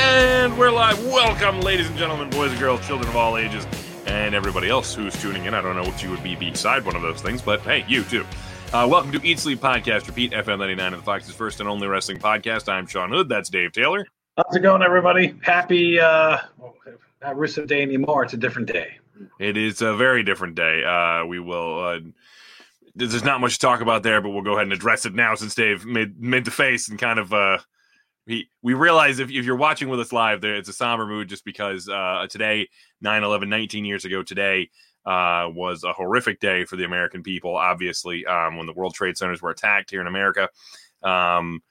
And we're live. Welcome, ladies and gentlemen, boys and girls, children of all ages, and everybody else who's tuning in. I don't know what you would be beside one of those things, but hey, you too. Uh, welcome to Eat Sleep Podcast, Repeat FM 99 of the Fox's first and only wrestling podcast. I'm Sean Hood. That's Dave Taylor. How's it going, everybody? Happy, uh, not Russo Day anymore. It's a different day. It is a very different day. Uh, we will. Uh, there's not much to talk about there, but we'll go ahead and address it now since Dave made made the face and kind of uh, we we realize if, if you're watching with us live, there it's a somber mood just because uh, today, 9-11, 19 years ago today, uh, was a horrific day for the American people. Obviously, um, when the World Trade Centers were attacked here in America, um,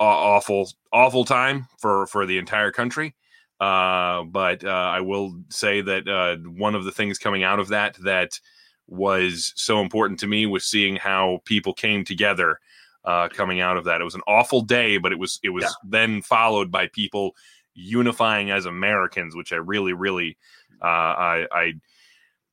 awful awful time for for the entire country. Uh, but uh, I will say that uh, one of the things coming out of that that was so important to me was seeing how people came together uh, coming out of that. It was an awful day, but it was it was yeah. then followed by people unifying as Americans, which I really, really, uh, I, I,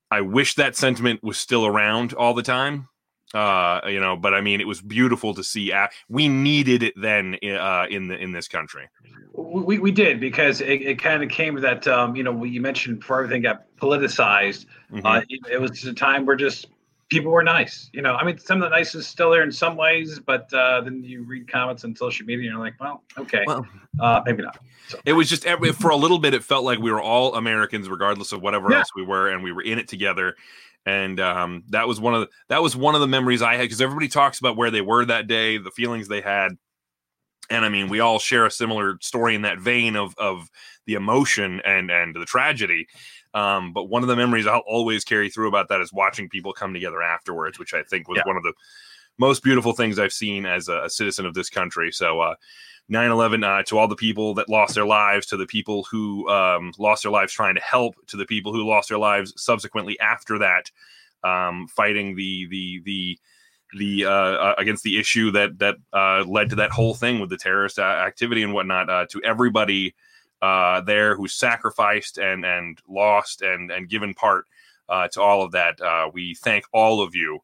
I wish that sentiment was still around all the time. Uh, you know, but I mean, it was beautiful to see. We needed it then uh, in the in this country. We, we did because it, it kind of came that um, you know you mentioned before everything got politicized. Mm-hmm. Uh, it, it, was a time where just people were nice. You know, I mean, some of the nice is still there in some ways, but uh, then you read comments on social media and you're like, well, okay, well, uh, maybe not. So. It was just every, for a little bit, it felt like we were all Americans, regardless of whatever yeah. else we were, and we were in it together. And um, that was one of the, that was one of the memories I had because everybody talks about where they were that day, the feelings they had, and I mean, we all share a similar story in that vein of of the emotion and and the tragedy. Um, but one of the memories I'll always carry through about that is watching people come together afterwards, which I think was yeah. one of the most beautiful things I've seen as a, a citizen of this country. So, uh, 9-11 uh, to all the people that lost their lives to the people who um, lost their lives trying to help to the people who lost their lives subsequently after that um, fighting the the the the uh, uh against the issue that that uh, led to that whole thing with the terrorist uh, activity and whatnot uh, to everybody uh, there who sacrificed and and lost and and given part uh, to all of that. Uh, we thank all of you,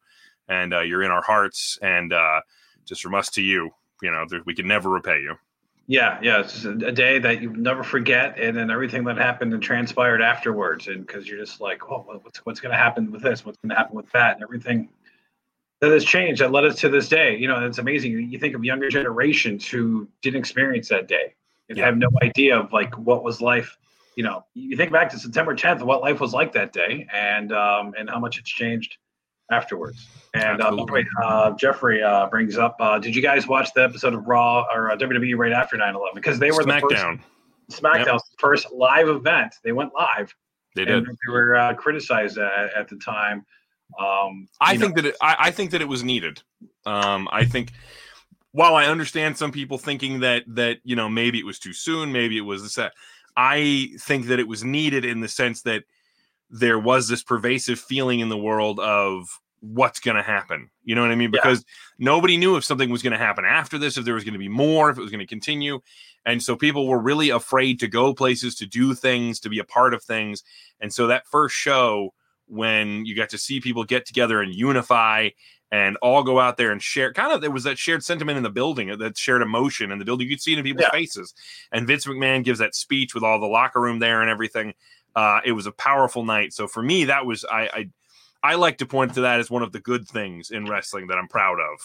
and uh, you're in our hearts. And uh, just from us to you, you know, there, we can never repay you. Yeah, yeah, it's a, day that you never forget, and then everything that happened and transpired afterwards, and because you're just like, oh, what's what's going to happen with this? What's going to happen with that? And everything that has changed that led us to this day. You know, it's amazing. You think of younger generations who didn't experience that day and yeah. have no idea of like what was life. You know, you think back to September 10th, what life was like that day, and um, and how much it's changed afterwards. And uh, wait, uh, Jeffrey uh, brings up, uh, did you guys watch the episode of Raw or uh, WWE right after 9/11? Because they were SmackDown. the first SmackDown's yep. first live event. They went live. They did. They were uh, criticized at, at, the time. Um, I think know. that it, I, I, think that it was needed. Um, I think while I understand some people thinking that that you know maybe it was too soon, maybe it was this that, I think that it was needed in the sense that there was this pervasive feeling in the world of what's going to happen. You know what I mean? Because yeah. nobody knew if something was going to happen after this, if there was going to be more, if it was going to continue. And so people were really afraid to go places, to do things, to be a part of things. And so that first show, when you got to see people get together and unify and all go out there and share. Kind of, there was that shared sentiment in the building, that shared emotion in the building. You could see it in people's yeah. faces. And Vince McMahon gives that speech with all the locker room there and everything. Uh, it was a powerful night. So for me, that was I, I I like to point to that as one of the good things in wrestling that I'm proud of.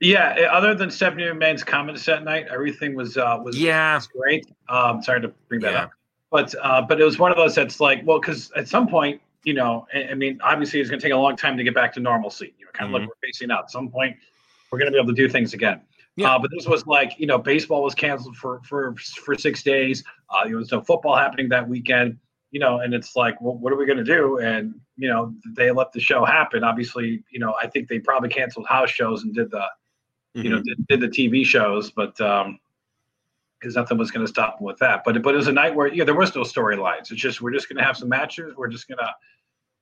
Yeah, eh, other than Stephanie McMahon's comments that night, everything was uh, was yeah was great. Um, sorry to bring that yeah. up, but uh, but it was one of those that's like, well, because at some point you know, I, mean, obviously it's going to take a long time to get back to normalcy. You know, kind of mm-hmm. like we're facing out. At some point, we're going to be able to do things again. Yeah. Uh, but this was like, you know, baseball was canceled for for for six days. Uh, there was no football happening that weekend. You know, and it's like, well, what are we going to do? And you know, they let the show happen. Obviously, you know, I think they probably canceled house shows and did the, mm-hmm. you know, mm-hmm. did, did, the TV shows, but um, because nothing was going to stop them with that. But but it was a night where yeah, there was no storylines. It's just we're just going to have some matches. We're just going to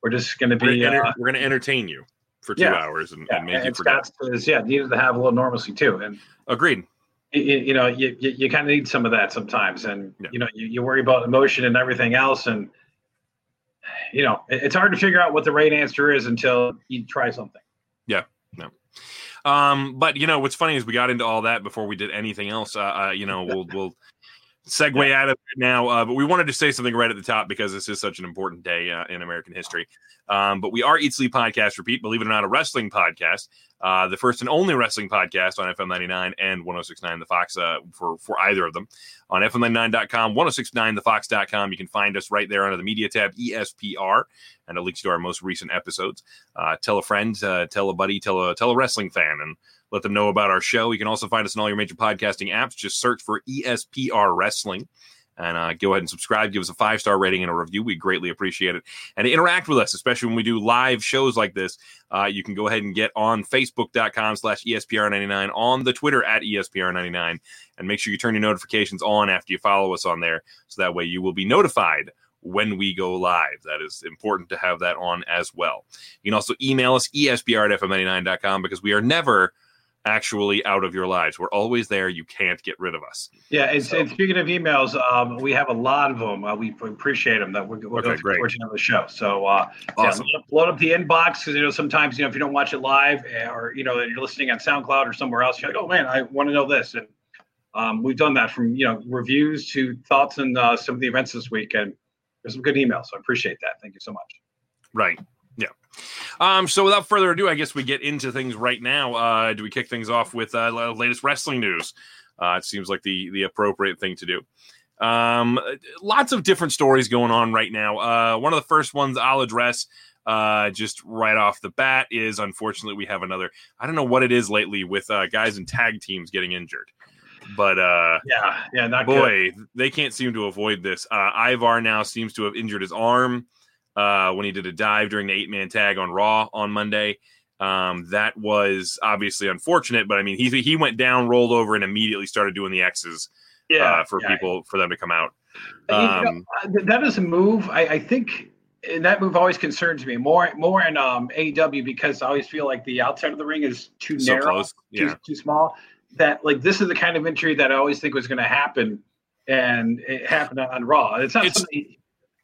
we're just going to be we're, enter- uh, going to entertain you for two yeah, hours and, yeah. and make and you forget. Is, yeah, needed to have a little normalcy too. And agreed. You, you know, you, you, you kind of need some of that sometimes, and yeah. you know, you, you worry about emotion and everything else, and you know, it's hard to figure out what the right answer is until you try something. Yeah. No. Um, but you know what's funny is we got into all that before we did anything else. Uh, uh you know, we'll we'll segue yeah. out of it now. Uh, but we wanted to say something right at the top because this is such an important day uh, in American history. Um, but we are Eat Sleep Podcast, repeat, believe it or not, a wrestling podcast. Uh, the first and only wrestling podcast on FM 99 and 1069 The Fox uh, for, for either of them. On FM99.com, 1069TheFox.com. You can find us right there under the media tab, ESPR, and it links to our most recent episodes. Uh, tell a friend, uh, tell a buddy, tell a, tell a wrestling fan, and let them know about our show. You can also find us in all your major podcasting apps. Just search for ESPR Wrestling and uh, go ahead and subscribe. Give us a five star rating and a review. We greatly appreciate it. And interact with us, especially when we do live shows like this. Uh, you can go ahead and get on Facebook.com slash ESPR99, on the Twitter at ESPR99, and make sure you turn your notifications on after you follow us on there. So that way you will be notified when we go live. That is important to have that on as well. You can also email us, ESPR at FM99.com, because we are never – actually out of your lives. We're always there. You can't get rid of us. Yeah, and, so. and speaking of emails, um, we have a lot of them. Uh, we appreciate them. That we're, we're okay, going through portion of the show. So uh, awesome. yeah, load up the inbox because you know sometimes you know if you don't watch it live eh, or you know you're listening on SoundCloud or somewhere else, you're like, oh man, I want to know this. And um, we've done that from you know reviews to thoughts and uh, some of the events this week, and there's some good emails. So I appreciate that. Thank you so much. Right. Um, so without further ado, I guess we get into things right now. Uh, do we kick things off with uh, latest wrestling news? Uh, it seems like the the appropriate thing to do. Um, lots of different stories going on right now. Uh, one of the first ones I'll address uh, just right off the bat is unfortunately we have another. I don't know what it is lately with uh, guys in tag teams getting injured but uh yeah yeah not boy good. they can't seem to avoid this uh ivar now seems to have injured his arm uh, when he did a dive during the eight man tag on Raw on Monday. Um, that was obviously unfortunate, but I mean, he he went down, rolled over, and immediately started doing the X's. Yeah, uh, for yeah. people for them to come out. Um, you know, that is a move. I, I think and that move always concerns me more more in um AEW because I always feel like the outside of the ring is too so narrow, yeah. too, too small. That like this is the kind of injury that I always think was going to happen, and it happened on Raw. It's not it's, something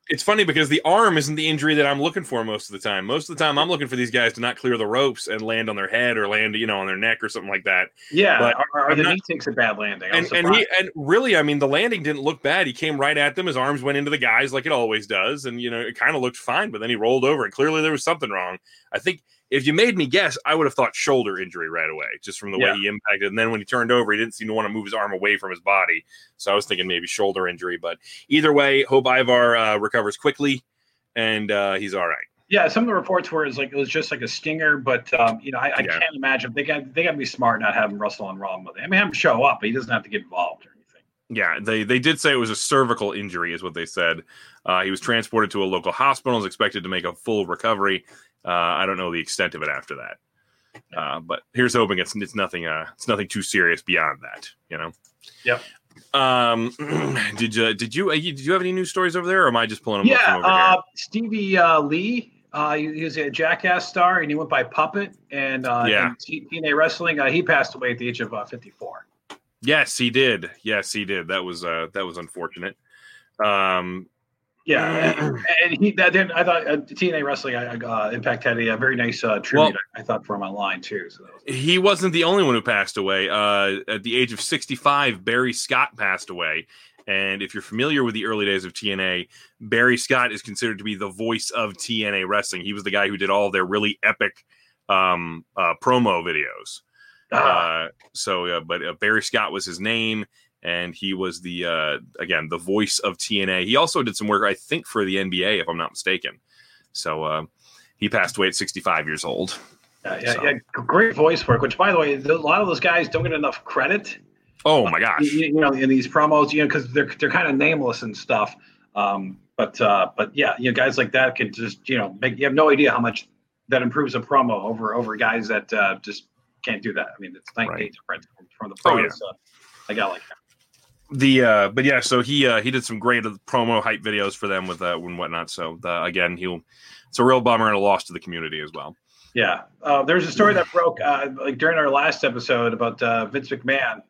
it's funny because the arm isn't the injury that I'm looking for most of the time. Most of the time, I'm looking for these guys to not clear the ropes and land on their head or land, you know, on their neck or something like that. Yeah, but or, or the not, knee takes a bad landing. and, and he and really, I mean, the landing didn't look bad. He came right at them. His arms went into the guys like it always does, and you know, it kind of looked fine. But then he rolled over, and clearly there was something wrong. I think if you made me guess, I would have thought shoulder injury right away, just from the yeah. way he impacted. And then when he turned over, he didn't seem to want to move his arm away from his body. So I was thinking maybe shoulder injury. But either way, hope Ivar uh, recovers quickly and uh, he's all right. Yeah, some of the reports were it's like it was just like a stinger, but um, you know I, I yeah. can't imagine they got they got to be smart not having Russell and Ron with it. I mean, have him show up, but he doesn't have to get involved or anything. Yeah, they they did say it was a cervical injury, is what they said. Uh, he was transported to a local hospital, is expected to make a full recovery. Uh, I don't know the extent of it after that. Uh, but here's hoping it's it's nothing uh it's nothing too serious beyond that, you know. Yeah. Um, did you did you did you have any news stories over there, or am I just pulling them? Yeah, uh, Stevie uh, Lee. Uh, he, he, was a Jackass star, and he went by Puppet. And uh, yeah, TNA Wrestling. Uh, he passed away at the age of uh, 54. Yes, he did. Yes, he did. That was uh, that was unfortunate. Um, yeah, and he that then I thought uh, TNA Wrestling uh, Impact had a, a very nice uh, tribute. Well, I thought for from online too. So was- he wasn't the only one who passed away. Uh, at the age of 65, Barry Scott passed away. And if you're familiar with the early days of TNA, Barry Scott is considered to be the voice of TNA Wrestling. He was the guy who did all their really epic um, uh, promo videos. Ah. Uh, so, uh, but uh, Barry Scott was his name and he was the uh, again the voice of TNA. He also did some work, I think, for the NBA, if I'm not mistaken. So uh, he passed away at 65 years old. Yeah, yeah, so. yeah, great voice work. Which, by the way, a lot of those guys don't get enough credit. Oh my gosh! You, you know, in these promos, you know, because they're they're kind of nameless and stuff. Um, but uh, but yeah, you know, guys like that can just you know make you have no idea how much that improves a promo over over guys that uh, just can't do that. I mean, it's night right. different from, the pros. Oh, yeah. uh, I got like that the uh but yeah so he uh he did some great promo hype videos for them with uh and whatnot so the, again he'll it's a real bummer and a loss to the community as well yeah uh, there's a story that broke uh like during our last episode about uh vince mcmahon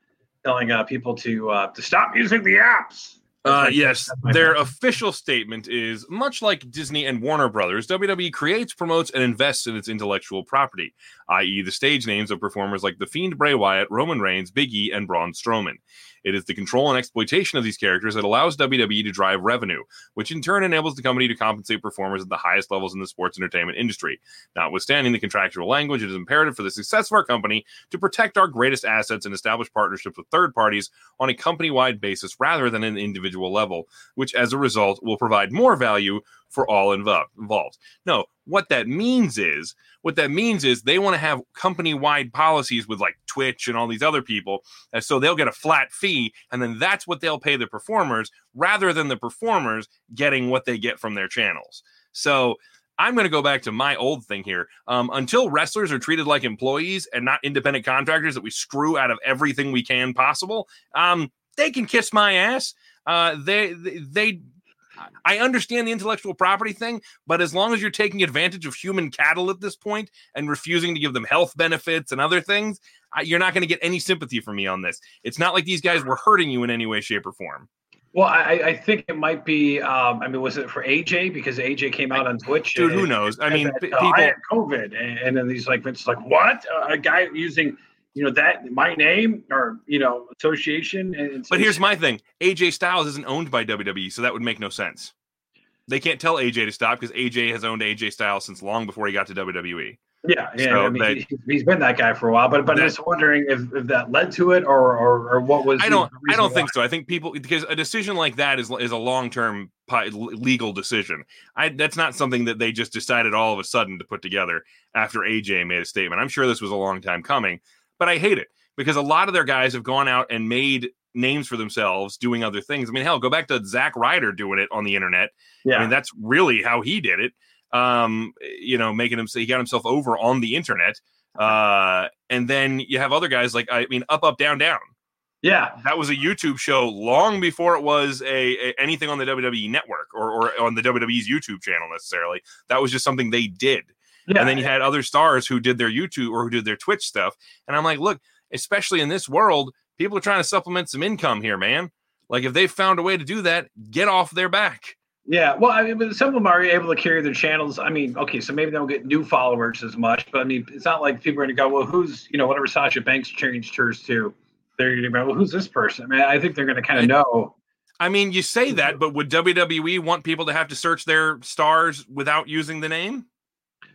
telling uh people to uh to stop using the apps Uh, yes, their official statement is much like Disney and Warner Brothers, WWE creates, promotes, and invests in its intellectual property, i.e., the stage names of performers like The Fiend Bray Wyatt, Roman Reigns, Big E, and Braun Strowman. It is the control and exploitation of these characters that allows WWE to drive revenue, which in turn enables the company to compensate performers at the highest levels in the sports entertainment industry. Notwithstanding the contractual language, it is imperative for the success of our company to protect our greatest assets and establish partnerships with third parties on a company wide basis rather than an individual level, which as a result will provide more value for all involved. No, what that means is what that means is they want to have company wide policies with like Twitch and all these other people. And so they'll get a flat fee, and then that's what they'll pay the performers rather than the performers getting what they get from their channels. So I'm going to go back to my old thing here. Um, until wrestlers are treated like employees and not independent contractors that we screw out of everything we can possible, um, they can kiss my ass. Uh, they, they I understand the intellectual property thing, but as long as you're taking advantage of human cattle at this point and refusing to give them health benefits and other things, I, you're not going to get any sympathy from me on this. It's not like these guys were hurting you in any way, shape, or form. Well, I, I think it might be. Um, I mean, was it for AJ because AJ came out on Twitch? Dude, and, who knows? I mean, that, uh, people. I had COVID, and, and then these like it's like what uh, a guy using you know that my name or you know association. And but here's my thing: AJ Styles isn't owned by WWE, so that would make no sense. They can't tell AJ to stop because AJ has owned AJ Styles since long before he got to WWE. Yeah, yeah. So I mean, that, he, has been that guy for a while, but but that, I'm just wondering if, if that led to it or or, or what was. I don't. I don't why. think so. I think people because a decision like that is is a long term legal decision. I that's not something that they just decided all of a sudden to put together after AJ made a statement. I'm sure this was a long time coming but I hate it because a lot of their guys have gone out and made names for themselves doing other things. I mean, hell, go back to Zack Ryder doing it on the internet. Yeah. I mean, that's really how he did it. Um, you know, making him say he got himself over on the internet. Uh, and then you have other guys like I mean, up, up, down, down. Yeah, that was a YouTube show long before it was a, a, anything on the WWE network or, or on the WWE's YouTube channel necessarily. That was just something they did. Yeah. And then you had other stars who did their YouTube or who did their Twitch stuff. And I'm like, look, especially in this world, people are trying to supplement some income here, man. Like if they found a way to do that, get off their back. Yeah, well, I mean, but some of them are able to carry their channels. I mean, okay, so maybe they don't get new followers as much, but I mean, it's not like people are going to go, well, who's you know whatever Sasha Banks changed hers to. They're going to go, well, who's this person? I mean, I think they're going to kind of know. I mean, you say that, but would WWE want people to have to search their stars without using the name?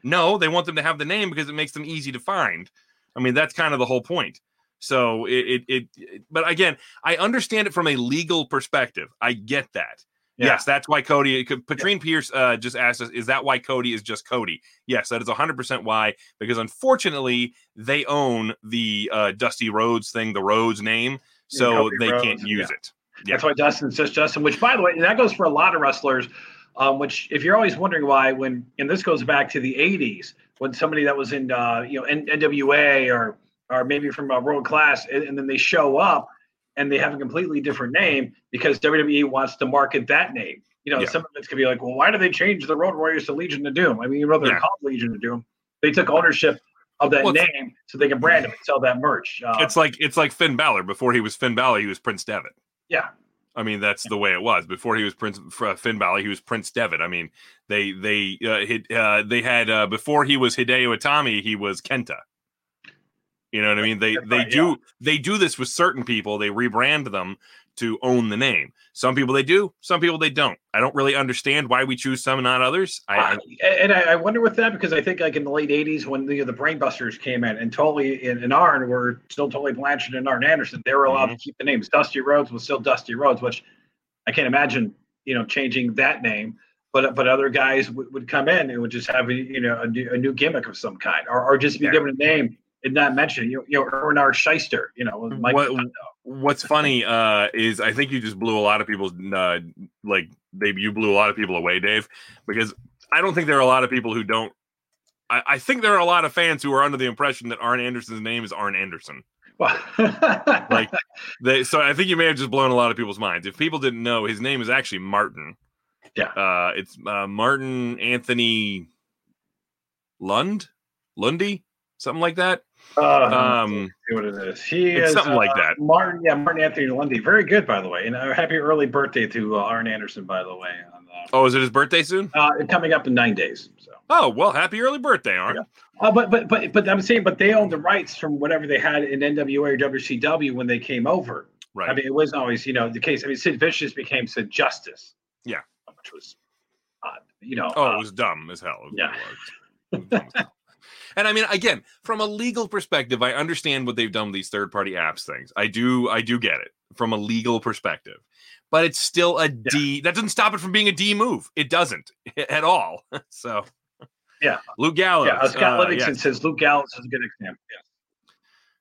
No, they want them to have the name because it makes them easy to find. I mean, that's kind of the whole point. So it, it, it, but again, I understand it from a legal perspective. I get that. Yeah. Yes, that's why Cody. Patrine yeah. Pierce uh, just asked us, "Is that why Cody is just Cody?" Yes, that is 100 percent why. Because unfortunately, they own the uh, Dusty Rhodes thing, the Rhodes name, so they Rhodes, can't use yeah. it. Yeah. That's why Dustin's just Dustin. Which, by the way, that goes for a lot of wrestlers um, which if you're always wondering why when and this goes back to the 80s when somebody that was in uh, you know nwa or or maybe from a world class and, and, then they show up and they have a completely different name because wwe wants to market that name you know yeah. some of it's gonna be like well why do they change the road warriors to legion of doom i mean you know they're yeah. called legion of doom they took ownership of that well, name so they can brand them and sell that merch uh, it's like it's like finn Balor. before he was finn Balor, he was prince devitt yeah I mean, that's the way it was. Before he was Prince uh, Finn Balor, he was Prince Devitt. I mean, they they uh, hit, uh, they had uh, before he was Hideo Itami, he was Kenta. You know what I mean? They they do they do this with certain people. They rebrand them to own the name. Some people they do, some people they don't. I don't really understand why we choose some and not others. I, uh, and I, I, wonder with that because I think like in the late '80s when the the Brainbusters came in and Tully and, and Arn were still Tully Blanchard and Arn Anderson, they were allowed mm-hmm. to keep the names. Dusty Rhodes was still Dusty Rhodes, which I can't imagine you know changing that name. But but other guys would, would come in and would just have a, you know a new, a new gimmick of some kind, or, or just be yeah. given a name not mention you know, you know Irwin R. You know. Mike what, what's funny uh, is I think you just blew a lot of people's uh, like they you blew a lot of people away, Dave, because I don't think there are a lot of people who don't. I, I think there are a lot of fans who are under the impression that Arn Anderson's name is Arn Anderson. like they, so I think you may have just blown a lot of people's minds. If people didn't know, his name is actually Martin. Yeah, uh, it's uh, Martin Anthony Lund, Lunde, something like that. Uh, um, what it is. He is something uh, like that. Martin, yeah, Martin Anthony Lunde. Very good, by the way. And uh, happy early birthday to uh, Arn Anderson, by the way. On, uh, oh, is it his birthday soon? Uh, coming up in nine days. So. Oh well, happy early birthday, Arn. Yeah. Uh, but but but but I'm saying, but they owned the rights from whatever they had in NWA or WCW when they came over. Right. I mean, it wasn't always you know the case. I mean, Sid Vicious became Sid Justice. Yeah. Which was odd. You know. Oh, it was dumb as hell. Yeah. And I mean, again, from a legal perspective, I understand what they've done with these third-party apps things. I do, I do get it from a legal perspective, but it's still a D. Yeah. That doesn't stop it from being a D move. It doesn't at all. So, Yeah. Luke Gallows. yeah. Scott uh, Livingston yes, says Luke Gallows is a good example. Yes.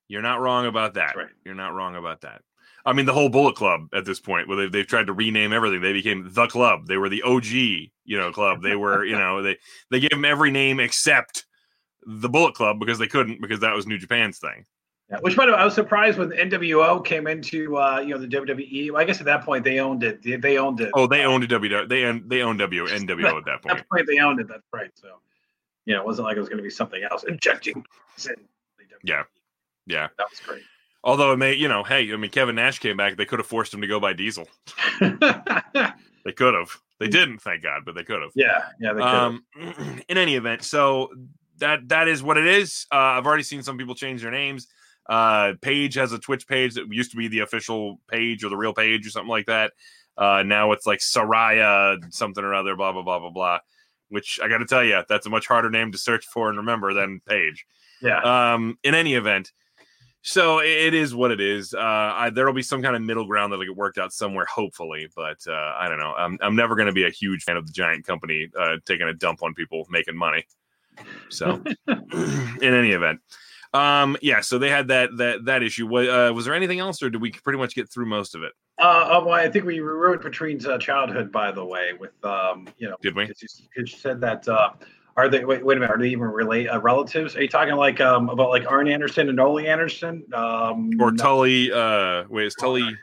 you're not wrong about that. Right. You're not wrong about that. I mean, the whole Bullet Club at this point, where they've, they've tried to rename everything, they became the club. They were the OG, you know, club. They were, you know, they they gave them every name except the Bullet Club because they couldn't because that was New Japan's thing. Yeah, which by the way, I was surprised when NWO came into uh, you know the WWE. Well, I guess at that point they owned it. They, they owned it. Oh, they owned a W. They owned they owned W NWO at that point. At that point they owned it. That's right. So, you know, it wasn't like it was going to be something else injecting. WWE. Yeah. Yeah. that was great. Although it may, you know, hey, I mean, Kevin Nash came back. They could have forced him to go by Diesel. They could have. They didn't, thank God, but they could have. yeah, yeah. Um, in any event, so that that is what it is. Uh, I've already seen some people change their names. Uh, Paige has a Twitch page that used to be the official page or the real page or something like that. Uh, now it's like Saraya something or other, blah blah blah blah blah. Which I got to tell you, that's a much harder name to search for and remember than Paige. yeah. Um, in any event, so it, is what it is. Uh, I, there'll be some kind of middle ground that'll get worked out somewhere, hopefully. But uh, I don't know. I'm I'm never going to be a huge fan of the giant company uh, taking a dump on people making money. So, in any event, um, yeah. So they had that that that issue. Was, uh, was there anything else, or did we pretty much get through most of it? Uh, oh, well, I think we ruined Patrine's uh, childhood, by the way, with um, you know, Did we? because you, 'cause you said that. Uh, are they? Wait, wait a minute. Are they even relate uh, relatives? Are you talking like um about like Arn Anderson and Ole Anderson? Um, Or no, Tully? Uh, wait, is Tully?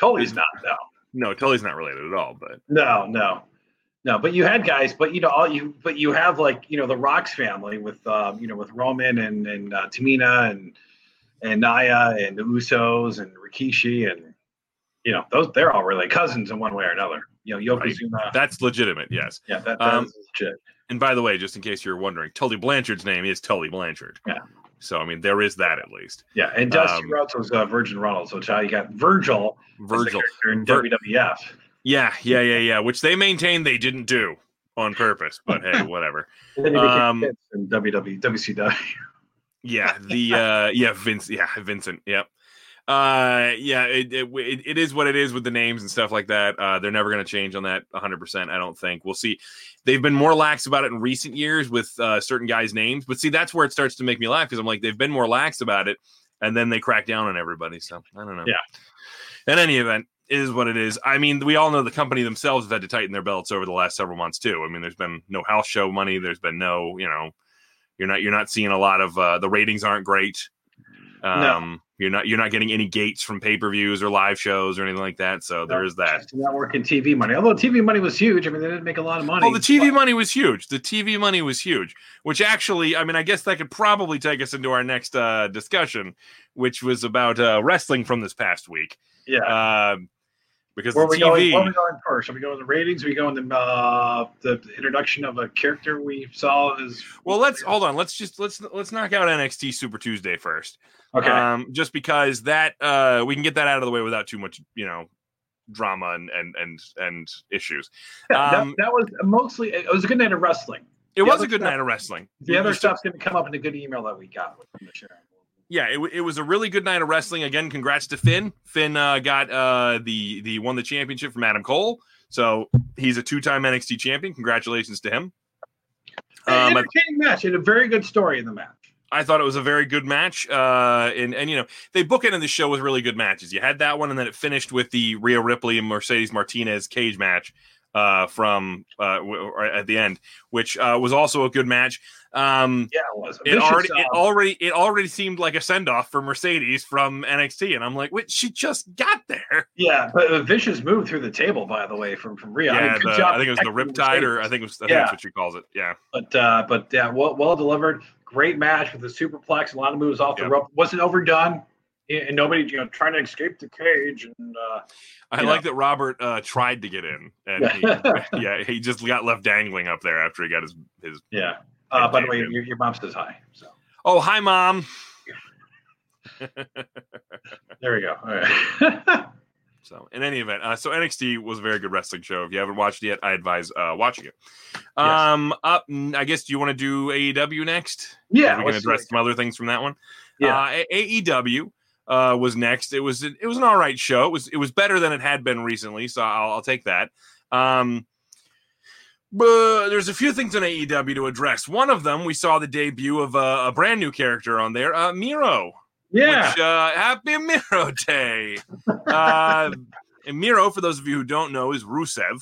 Tully's not. No, No, Tully's not related at all. But no, no, no. But you had guys. But you know, all you. But you have like you know the Rocks family with um you know with Roman and and uh, Tamina and and Nia and the Usos and Rikishi and you know those they're all really cousins in one way or another. You know Right. Yokozuna. that's legitimate. Yes. Yeah, that, Um, that's legit. And by the way, just in case you're wondering, Tully Blanchard's name is Tully Blanchard. Yeah. So I mean, there is that at least. Yeah, and Dusty um, Rhodes was uh, Virgil Runnels. which I you got Virgil, Virgil. in Vir- WWF. Yeah, yeah, yeah, yeah. Which they maintain they didn't do on purpose, but hey, whatever. And then Um, Vince WW, WCW. Yeah, the uh yeah, Vince, yeah, Vincent, yep. Uh yeah, it, it it is what it is with the names and stuff like that. Uh they're never going to change on that 100%, I don't think. We'll see. They've been more lax about it in recent years with uh certain guys' names, but see that's where it starts to make me laugh because I'm like they've been more lax about it and then they crack down on everybody, so I don't know. Yeah. In any event, is what it is. I mean, we all know the company themselves have had to tighten their belts over the last several months too. I mean, there's been no house show money, there's been no, you know, you're not you're not seeing a lot of uh the ratings aren't great. Um you're not you're not getting any gates from pay-per-views or live shows or anything like that. So there is that. Network and TV money. Although TV money was huge. I mean, they didn't make a lot of money. Oh, the TV but- money was huge. The TV money was huge, which actually, I mean, I guess that could probably take us into our next uh, discussion, which was about uh, wrestling from this past week. Yeah. Um because where the we going? TV, Where are we going first? Are we going the ratings? Are we going the uh, the introduction of a character we saw as well, let's hold on. Let's just let's let's knock out NXT Super Tuesday first. okay. Um, just because that uh, we can get that out of the way without too much, you know, drama and and and and issues. Yeah, um, that, that was mostly it was a good night of wrestling. It The was a good stuff- night of wrestling. The other stuff's going to come up in a good email that we got from the show. Yeah, it, it was a really good night of wrestling. Again, congrats to Finn. Finn uh, got uh, the the won the championship from Adam Cole, so he's a two time NXT champion. Congratulations to him. An Um, I, entertaining match and a very good story in the match. I thought it was a very good match, uh, and and you know they bookended the show with really good matches. You had that one, and then it finished with the Rhea Ripley and Mercedes Martinez cage match uh, from uh, w- at the end, which uh, was also a good match. Um, Yeah, it was. it Vicious, already it uh, already it already seemed like a send off for Mercedes from NXT, and I'm like, wait, she just got there. yeah, but a vicious move through the table, by the way, from from Rhea. I, Yeah, mean, good the- I think it was the Riptide, or I think it was I think Yeah. that's what she calls it. Yeah, But uh, but yeah, well, well delivered. great match with the superplex, a lot of moves off yep. the rope. Wasn't overdone, and nobody, you know, trying to escape the cage. And uh, I like know. that Robert uh, tried to get in, and he, yeah, he just got left dangling up there after he got his his. Yeah. Uh, by the way, your, your mom says hi. So. Oh, hi, mom. there we go. All right. So, in any event, uh, so NXT was a very good wrestling show. If you haven't watched it yet, I advise uh, watching it. Um, yes. up, I guess. Do you want to do AEW next? Yeah, we can address some other things from that one. Yeah, uh, AEW uh, was next. It was it was an all right show. It was it was better than it had been recently, so I'll, I'll take that. Um, but there's a few things on AEW to address. One of them, we saw the debut of a, a brand new character on there, uh, Miro. Yeah. Which, uh, happy Miro Day. uh, and Miro, for those of you who don't know, is Rusev.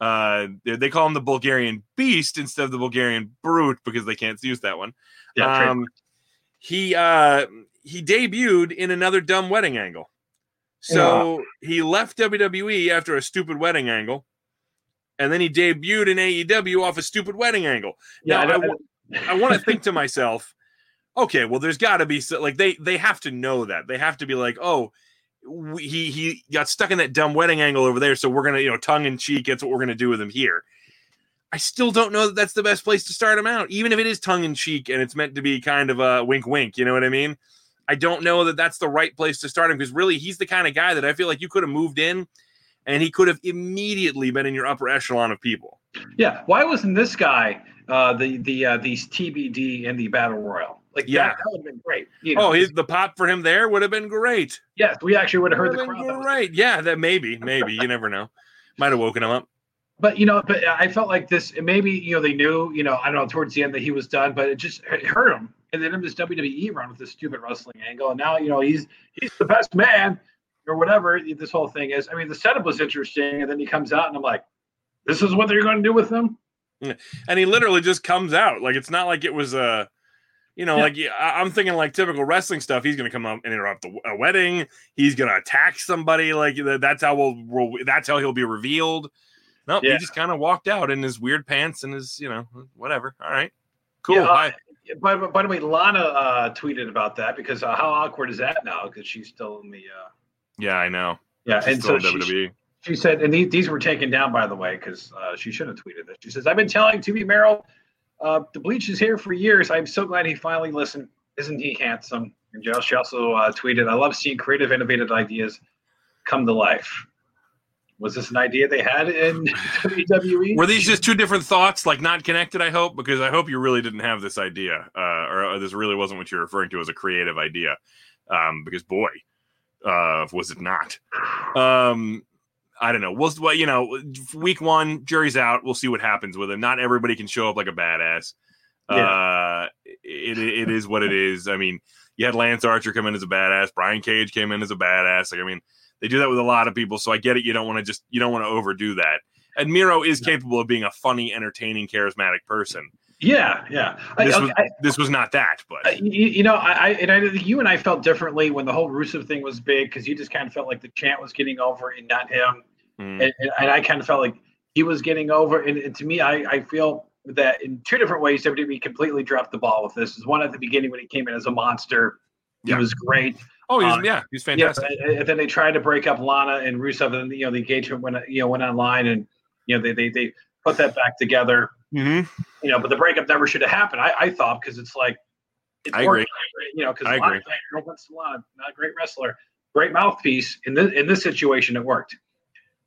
Uh, they call him the Bulgarian Beast instead of the Bulgarian Brute because they can't use that one. Yeah, um, he uh, he debuted in another dumb wedding angle. So yeah. he left WWE after a stupid wedding angle, and then he debuted in AEW off a stupid wedding angle. Yeah, now, I, I, I want to think to myself, okay, well, there's got to be like they they have to know that they have to be like, oh, we, he he got stuck in that dumb wedding angle over there, so we're gonna you know tongue in cheek. That's what we're gonna do with him here. I still don't know that that's the best place to start him out, even if it is tongue in cheek and it's meant to be kind of a wink wink. You know what I mean? I don't know that that's the right place to start him because really he's the kind of guy that I feel like you could have moved in and he could have immediately been in your upper echelon of people. Yeah, why wasn't this guy uh, the the uh, these TBD in the battle royal? Like yeah, that, that would have been great. You know, oh, the pop for him there would have been great. Yes, we actually would have heard the crowd. Great, yeah, that maybe, maybe you never know. Might have woken him up. But you know, but I felt like this. Maybe you know they knew. You know, I don't know towards the end that he was done, but it just it hurt him. And then this WWE run with this stupid wrestling angle, and now you know he's he's the best man or whatever this whole thing is. I mean, the setup was interesting, and then he comes out, and I'm like, this is what they're going to do with him. And he literally just comes out like it's not like it was a you know, yeah. like I'm thinking like typical wrestling stuff. He's going to come up and interrupt a wedding. He's going to attack somebody. Like that's how we'll, we'll that's how he'll be revealed. No, nope, yeah. he just kind of walked out in his weird pants and his, you know, whatever. All right, cool. Yeah, uh, by, by the way, Lana uh, tweeted about that because uh, how awkward is that now? Because she's still in the. Uh... Yeah, I know. Yeah, she's and so she, she, said, and these, these were taken down by the way because uh, she should have tweeted this. She says, "I've been telling Tubby Merrill uh, the Bleach is here for years. I'm so glad he finally listened. Isn't he handsome? And Josh also uh, tweeted, I love seeing creative, innovative ideas come to life. Was this an idea they had in WWE? Were these just two different thoughts, like not connected? I hope, because I hope you really didn't have this idea, uh, or, or, this really wasn't what you're referring to as a creative idea. Um, because boy, uh, was it not? Um, I don't know. We'll, well, you know, week one, jury's out. We'll see what happens with him. Not everybody can show up like a badass. Yeah. Uh, it, it is what it is. I mean, you had Lance Archer come in as a badass. Brian Cage came in as a badass. Like, I mean, they do that with a lot of people. So I get it. You don't want to just, you don't want to overdo that. And Miro is capable of being a funny, entertaining, charismatic person. Yeah, yeah. This, I, was, I, this was not that, but you, you, know, I, and I think you and I felt differently when the whole Rusev thing was big because you just kind of felt like the chant was getting over and not him, mm. and, and, I kind of felt like he was getting over. And, and to me, I, I feel that in two different ways, WWE completely dropped the ball with this. Is one at the beginning when he came in as a monster, he was great. Oh, he's, um, yeah, he's fantastic. Yeah, and then they tried to break up Lana and Rusev, and you know the engagement went you know went online, and you know they they they put that back together. Mm-hmm. You know, but the breakup never should have happened. I, I thought because it's like, it's I agree. You know, because a lot of not a great wrestler, great mouthpiece. In this in this situation, it worked.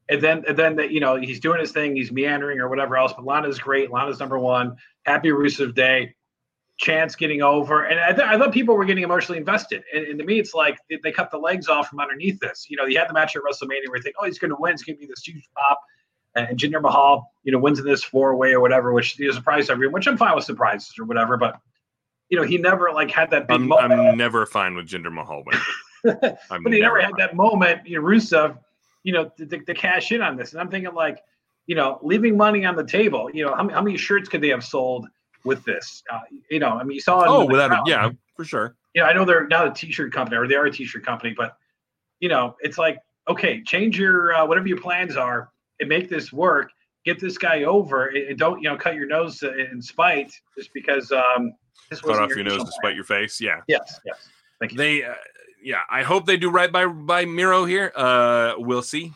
And then and then the, you know he's doing his thing, he's meandering or whatever else. But Lana's great. Lana's number one. Happy Rusev Day. Chance getting over, and I, th- I thought people were getting emotionally invested. And, and to me, it's like they, they, cut the legs off from underneath this. You know, you had the match at WrestleMania where you think, oh, he's going to win, it's going to be this huge pop and Jinder Mahal, you know, wins in this four way or whatever, which is a surprise to everyone, which I'm fine with surprises or whatever. But you know, he never like had that big I'm, moment. I'm never fine with Jinder Mahal winning. but he never had that moment, you know, Rusev, you know, to, to, to, cash in on this. And I'm thinking like, you know, leaving money on the table. You know, how, how many shirts could they have sold with this? Uh, you know, I mean, you saw. Oh, without a, yeah, for sure. Yeah, you know, I know they're not a t-shirt company, or they are a t-shirt company, but you know, it's like, okay, change your uh, whatever your plans are and make this work. Get this guy over and don't you know cut your nose in spite just because um, cut off your, your nose to spite your face. Yeah. Yes. Yes. Thank you. They, uh, yeah, I hope they do right by by Miro here. Uh, we'll see.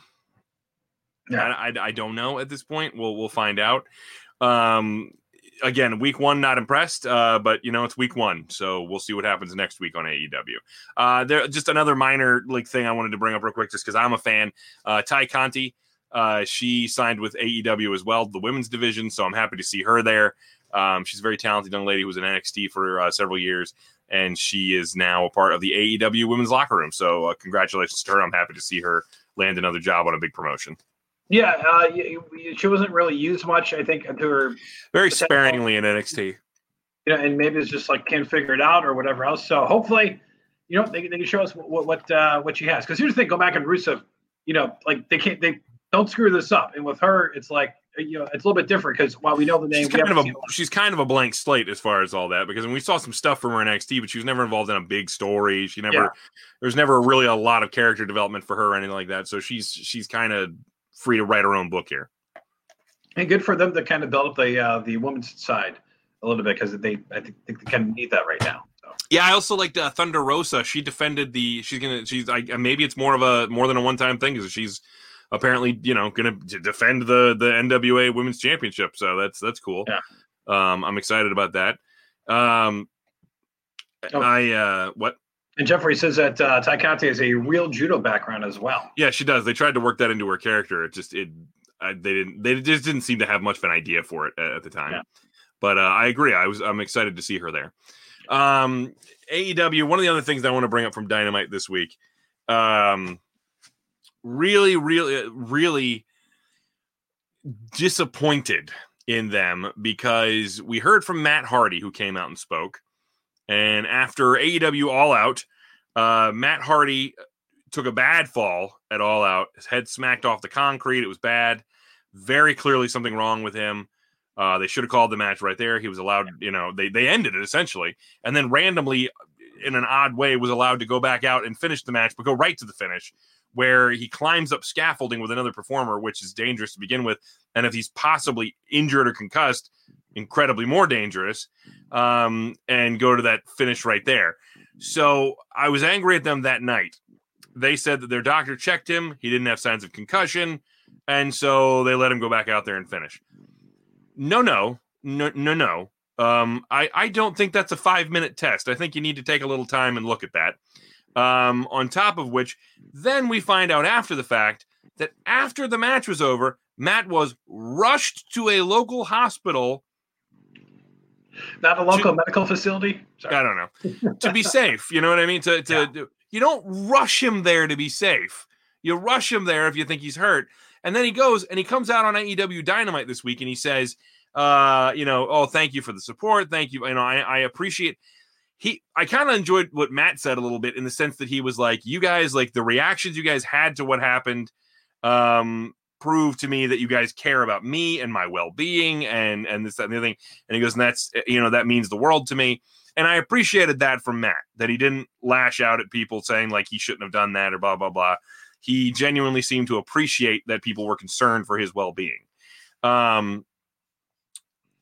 Yeah. I, I, I don't know at this point. We'll we'll find out. Um, again, week one, not impressed, uh, but you know it's week one, so we'll see what happens next week on AEW. Uh, there, just another minor like thing I wanted to bring up real quick, just because I'm a fan. Uh, Tay Conti, uh, she signed with AEW as well, the women's division, so I'm happy to see her there. Um, she's a very talented young lady who was in NXT for uh, several years, and she is now a part of the AEW women's locker room. So uh, congratulations to her. I'm happy to see her land another job on a big promotion. Yeah, uh, she wasn't really used much. I think to her very sparingly in NXT. You know, and maybe it's just like can't figure it out or whatever else. So hopefully, you know, they, they can show us what what uh, what she has. Because here's the thing: go back and Rusev, you know, like they can't they don't screw this up. And with her, it's like you know, it's a little bit different because while we know the name, she's kind of a she's kind of a blank slate as far as all that because we saw some stuff from her in NXT, but she was never involved in a big story. She never yeah. there's never really a lot of character development for her or anything like that. So she's she's kind of free to write her own book here. And good for them to kind of build up the uh, the women's side a little bit because they I think, think, they kind of need that right now. So. Yeah, I also liked uh, Thunder Rosa. She defended the. She's gonna. She's like maybe it's more of a more than a one time thing because she's apparently you know gonna defend the the NWA Women's Championship. So that's that's cool. Yeah. Um, I'm excited about that. Um, oh. I uh, what? And Jeffrey says that uh, Conti has a real judo background as well. Yeah, she does. They tried to work that into her character. It just it I, they didn't they just didn't seem to have much of an idea for it at, at the time. Yeah. But uh, I agree. I was I'm excited to see her there. Um, AEW. One of the other things I want to bring up from Dynamite this week. Um, really, really, really disappointed in them because we heard from Matt Hardy who came out and spoke and after AEW All Out, uh, Matt Hardy took a bad fall at All Out. His head smacked off the concrete. It was bad. Very clearly something wrong with him. Uh, they should have called the match right there. He was allowed, you know, they they ended it essentially, and then randomly, in an odd way, was allowed to go back out and finish the match, but go right to the finish, where he climbs up scaffolding with another performer, which is dangerous to begin with. And if he's possibly injured or concussed, incredibly more dangerous um, and go to that finish right there. So I was angry at them that night. They said that their doctor checked him, he didn't have signs of concussion, and so they let him go back out there and finish. No, no, no, no, no. Um, I, I don't think that's a five minute test. I think you need to take a little time and look at that. Um, on top of which, then we find out after the fact that after the match was over, Matt was rushed to a local hospital not a local to, medical facility. Sorry. I don't know. to be safe, you know what I mean. To to yeah. you don't rush him there to be safe. You rush him there if you think he's hurt, and then he goes and he comes out on AEW Dynamite this week and he says, uh, you know, oh, thank you for the support, thank you. You know, I, I appreciate. He, I kind of enjoyed what Matt said a little bit in the sense that he was like, you guys, like the reactions you guys had to what happened, um, prove to me that you guys care about me and my well-being and and this that, and the other thing and he goes and that's you know that means the world to me and i appreciated that from matt that he didn't lash out at people saying like he shouldn't have done that or blah blah blah. He genuinely seemed to appreciate that people were concerned for his well-being. Um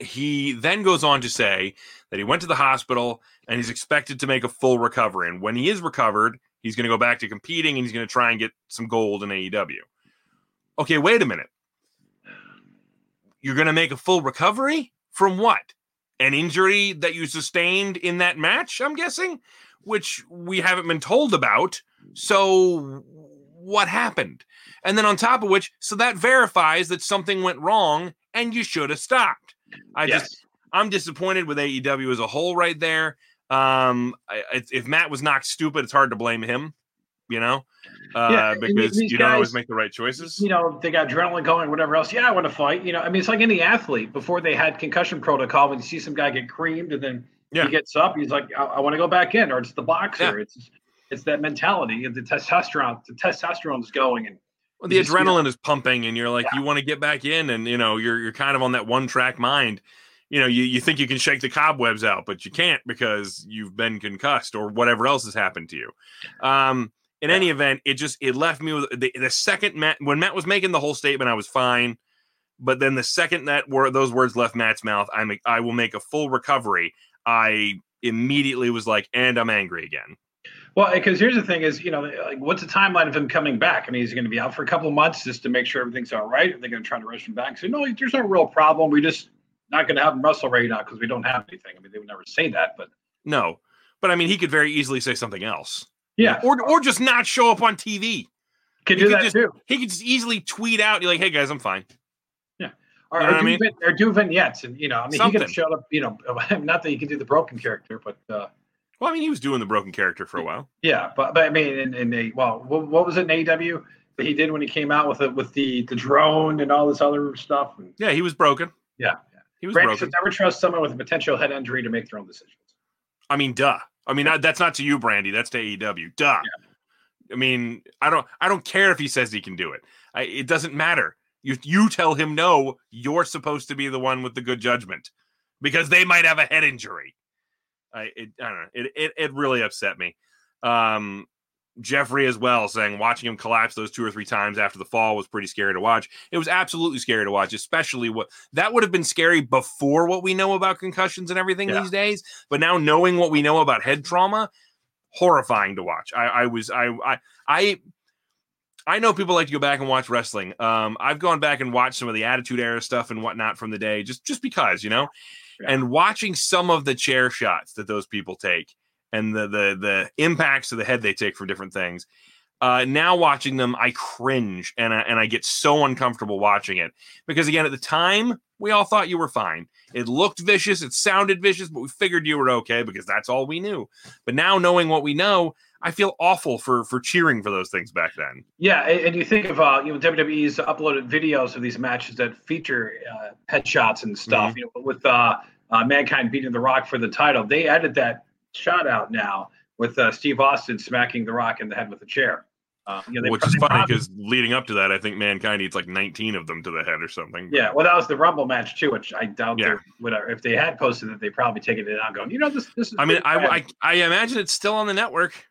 he then goes on to say that he went to the hospital and he's expected to make a full recovery and when he is recovered he's going to go back to competing and he's going to try and get some gold in AEW okay, wait a minute. You're going to make a full recovery from what? An injury that you sustained in that match, I'm guessing, which we haven't been told about. So, what happened? And then on top of which, so that verifies that something went wrong and you should have stopped. I yes. just, I'm disappointed with AEW as a whole right there. Um, if Matt was knocked stupid, it's hard to blame him you know, uh, yeah, because you don't always make the right choices. You know, they got adrenaline going, whatever else. Yeah, I want to fight. You know, I mean, it's like any athlete before they had concussion protocol. When you see some guy get creamed and then yeah. he gets up, he's like, I, I want to go back in, or it's the boxer. Yeah. It's it's that mentality of the testosterone. The testosterone's going and. Well, the adrenaline is pumping, and you're like, you want to get back in, and you know, you're you're kind of on that one track mind you know, you, you think you can shake the cobwebs out, but you can't because you've been concussed or whatever else has happened to you. Um, in yeah. any event, it just it left me with the, the second Matt when Matt was making the whole statement, I was fine. But then the second that word those words left Matt's mouth, I make I will make a full recovery. I immediately was like, and I'm angry again. Well, because here's the thing: is you know, like, what's the timeline of him coming back? I mean, he's going to be out for a couple of months just to make sure everything's all right. Are they going to try to rush him back? So no, there's no real problem. We just not going to have him wrestle right now because we don't have anything. I mean, they would never say that, but no, but I mean, he could very easily say something else. Yeah, or or just not show up on TV. Could do that just, too. He could just easily tweet out, "You're like, hey guys, I'm fine." Yeah, or, you know or, do, I mean? or do vignettes, and you know, I mean, Something. he could show up. You know, not that he could do the broken character, but. uh well, I mean, he was doing the broken character for a while. Yeah, but but I mean, in, in a well, what, what was it in AEW that he did when he came out with it with the the drone and all this other stuff? And, yeah, he was broken. Yeah, yeah. he was Brandon broken. never trust someone with a potential head injury to make their own decisions. I mean, duh. I mean, that's not to you, Brandy. That's to AEW. Duh. Yeah. I mean, I don't. I don't care if he says he can do it. I, it doesn't matter. You you tell him no. You're supposed to be the one with the good judgment because they might have a head injury. I it, I don't know. It, it it really upset me. Um, Jeffrey as well saying watching him collapse those two or three times after the fall was pretty scary to watch. It was absolutely scary to watch, especially what that would have been scary before what we know about concussions and everything yeah. these days. But now knowing what we know about head trauma, horrifying to watch. I, I was I I I I know people like to go back and watch wrestling. Um, I've gone back and watched some of the Attitude Era stuff and whatnot from the day, just just because you know and watching some of the chair shots that those people take and the the the impacts to the head they take for different things. Uh, now watching them, I cringe and I, and I get so uncomfortable watching it because again, at the time, we all thought you were fine. It looked vicious, it sounded vicious, but we figured you were okay because that's all we knew. But now knowing what we know, I feel awful for for cheering for those things back then. Yeah, and you think of uh, you know WWE's uploaded videos of these matches that feature uh, headshots and stuff. Mm-hmm. You know, with uh, uh, Mankind beating The Rock for the title, they added that shot out now with uh, Steve Austin smacking The Rock in the head with a chair. Uh, you know, Which is funny because leading up to that, I think Mankind eats like 19 of them to the head or something. Yeah, well, that was the Rumble match too, which I doubt. Yeah. Whatever. If they had posted it, they probably taken it out, going, you know, this this is. I mean, I, I, I imagine it's still on the network.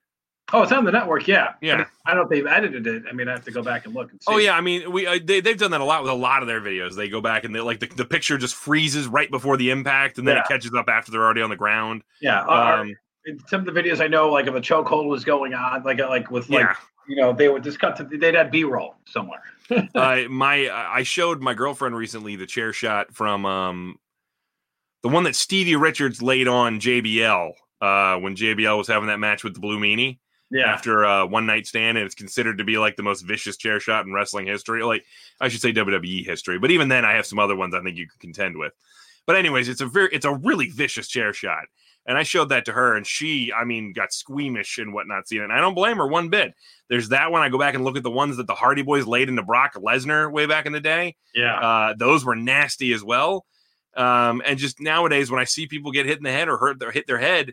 Oh, it's on the network. Yeah, yeah. I don't know if they've edited it. I mean, I have to go back and look. And see. oh yeah, I mean, we uh, they they've done that a lot with a lot of their videos. They go back and they like the, the picture just freezes right before the impact, and then yeah. it catches up after they're already on the ground. Yeah. Um, some of the videos I know, like if a chokehold was going on, like like with like yeah. you know they would just cut to they'd have B roll somewhere. uh, my I showed my girlfriend recently the chair shot from um the one that Stevie Richards laid on JBL uh when JBL was having that match with the Blue Meanie yeah. after a one night stand, and it's considered to be like the most vicious chair shot in wrestling history. Like I should say WWE history, but even then, I have some other ones I think you could contend with. But anyways, it's a very it's a really vicious chair shot, and I showed that to her, and she, I mean, got squeamish and whatnot seeing it. And I don't blame her one bit. There's that one. I go back and look at the ones that the Hardy Boys laid into Brock Lesnar way back in the day. Yeah, uh, those were nasty as well. Um, and just nowadays, when I see people get hit in the head or hurt their hit their head,